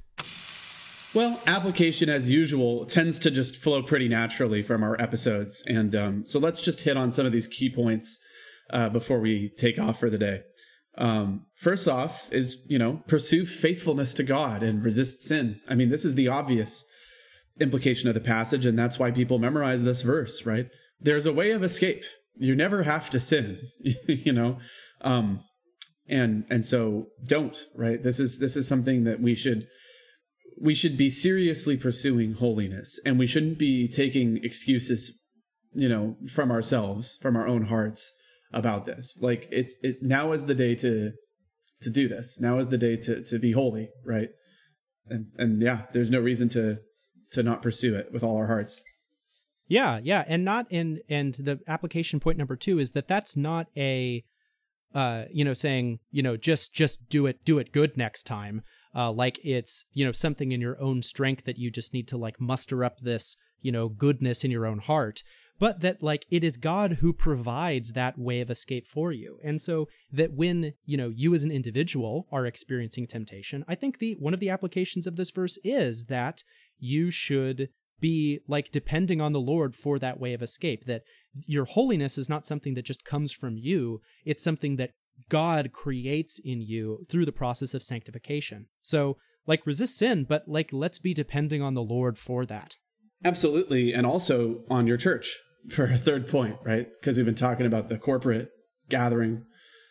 Well, application as usual tends to just flow pretty naturally from our episodes. And um, so let's just hit on some of these key points uh, before we take off for the day. Um, first off, is, you know, pursue faithfulness to God and resist sin. I mean, this is the obvious implication of the passage, and that's why people memorize this verse, right? There's a way of escape. You never have to sin, you know? Um, and and so don't right? This is this is something that we should we should be seriously pursuing holiness and we shouldn't be taking excuses you know from ourselves from our own hearts about this. Like it's it now is the day to to do this. Now is the day to to be holy right? And and yeah there's no reason to to not pursue it with all our hearts Yeah, yeah, and not in and the application point number 2 is that that's not a uh you know saying, you know, just just do it do it good next time. Uh like it's, you know, something in your own strength that you just need to like muster up this, you know, goodness in your own heart. but that like it is God who provides that way of escape for you. And so that when, you know, you as an individual are experiencing temptation, I think the one of the applications of this verse is that you should be like depending on the Lord for that way of escape. That your holiness is not something that just comes from you, it's something that God creates in you through the process of sanctification. So, like, resist sin, but like, let's be depending on the Lord for that. Absolutely. And also on your church for a third point, right? Because we've been talking about the corporate gathering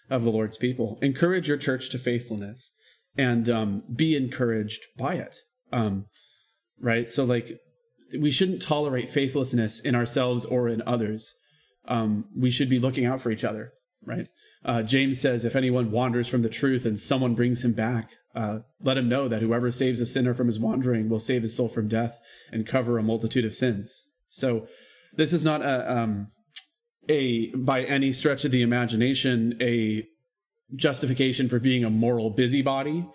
of the Lord's people. Encourage your church to faithfulness and um, be encouraged by it. Um, right? So, like, we shouldn't tolerate faithlessness in ourselves or in others. Um, we should be looking out for each other, right? Uh, James says, if anyone wanders from the truth and someone brings him back, uh, let him know that whoever saves a sinner from his wandering will save his soul from death and cover a multitude of sins. So, this is not a, um, a by any stretch of the imagination a justification for being a moral busybody.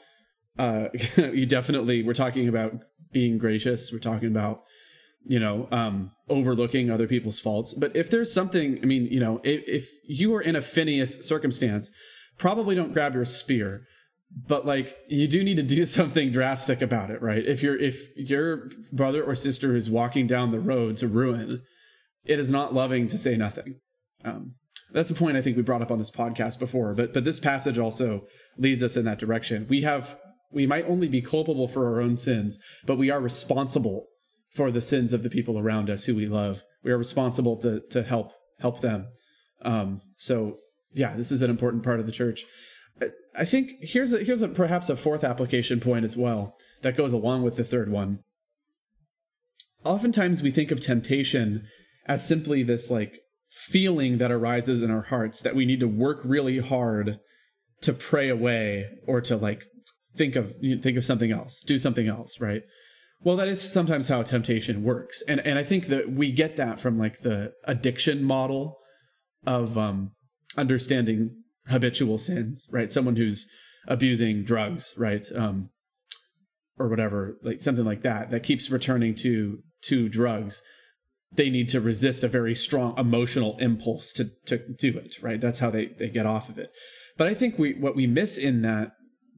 Uh, you definitely we're talking about being gracious. We're talking about you know um, overlooking other people's faults. But if there's something, I mean, you know, if, if you are in a Phineas circumstance, probably don't grab your spear. But like you do need to do something drastic about it right? If you're if your brother or sister is walking down the road to ruin it is not loving to say nothing. Um, that's a point i think we brought up on this podcast before but but this passage also leads us in that direction. We have we might only be culpable for our own sins but we are responsible for the sins of the people around us who we love we are responsible to to help help them um, so yeah this is an important part of the church I think here's a, here's a, perhaps a fourth application point as well that goes along with the third one. Oftentimes we think of temptation as simply this like feeling that arises in our hearts that we need to work really hard to pray away or to like think of think of something else, do something else, right? Well, that is sometimes how temptation works. And and I think that we get that from like the addiction model of um understanding habitual sins, right? Someone who's abusing drugs, right? Um, or whatever, like something like that, that keeps returning to to drugs. They need to resist a very strong emotional impulse to to do it, right? That's how they they get off of it. But I think we what we miss in that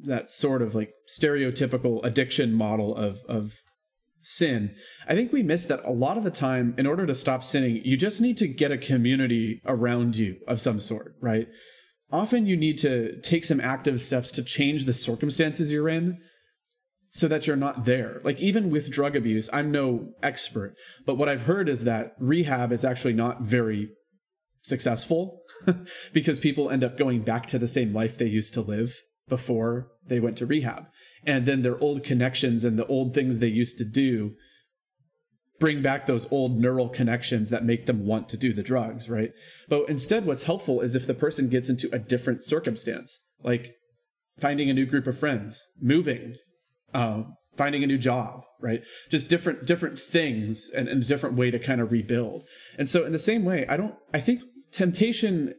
that sort of like stereotypical addiction model of of sin, I think we miss that a lot of the time. In order to stop sinning, you just need to get a community around you of some sort, right? often you need to take some active steps to change the circumstances you're in so that you're not there. Like even with drug abuse, I'm no expert, but what I've heard is that rehab is actually not very successful because people end up going back to the same life they used to live before they went to rehab. And then their old connections and the old things they used to do bring back those old neural connections that make them want to do the drugs, right? But instead, what's helpful is if the person gets into a different circumstance, like finding a new group of friends, moving, uh, finding a new job, right? Just different different things and, and a different way to kind of rebuild. And so, in the same way, I don't. I think temptation,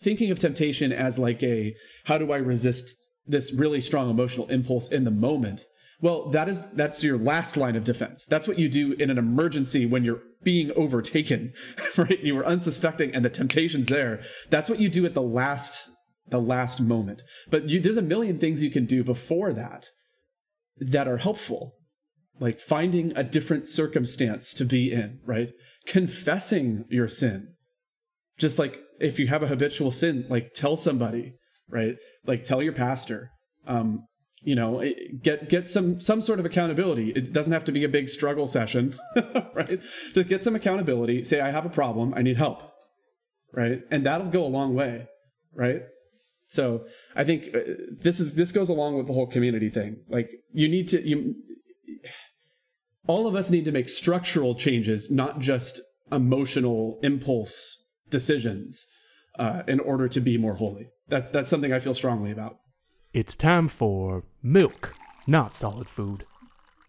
thinking of temptation as like a how do I resist this really strong emotional impulse in the moment well, that is that's your last line of defense. That's what you do in an emergency when you're being overtaken, right? You were unsuspecting and the temptation's there. That's what you do at the last the last moment. But you, there's a million things you can do before that that are helpful. Like finding a different circumstance to be in, right? Confessing your sin. Just like if you have a habitual sin, like tell somebody, right? Like tell your pastor. Um, you know get get some some sort of accountability. It doesn't have to be a big struggle session right? Just get some accountability. Say i have a problem. I need help right? And that'll go a long way right? So i think uh, this is this goes along with the whole community thing. Like you need to you all of us need to make structural changes not just emotional impulse decisions uh, in order to be more holy that's that's something i feel strongly about it's time for milk, not solid food.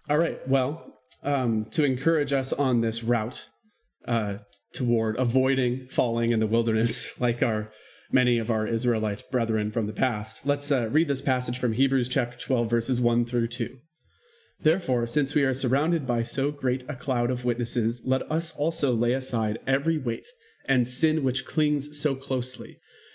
All right. Well, um, to encourage us on this route uh, toward avoiding falling in the wilderness, like our many of our Israelite brethren from the past, let's uh, read this passage from Hebrews chapter 12, verses 1 through 2. Therefore, since we are surrounded by so great a cloud of witnesses, let us also lay aside every weight and sin which clings so closely,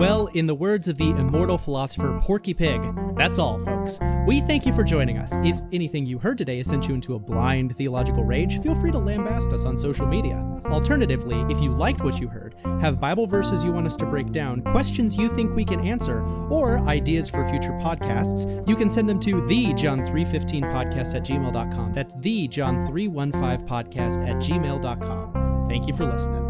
Well, in the words of the immortal philosopher Porky Pig, that's all, folks. We thank you for joining us. If anything you heard today has sent you into a blind theological rage, feel free to lambast us on social media. Alternatively, if you liked what you heard, have Bible verses you want us to break down, questions you think we can answer, or ideas for future podcasts, you can send them to the John315podcast at gmail.com. That's the John315podcast at gmail.com. Thank you for listening.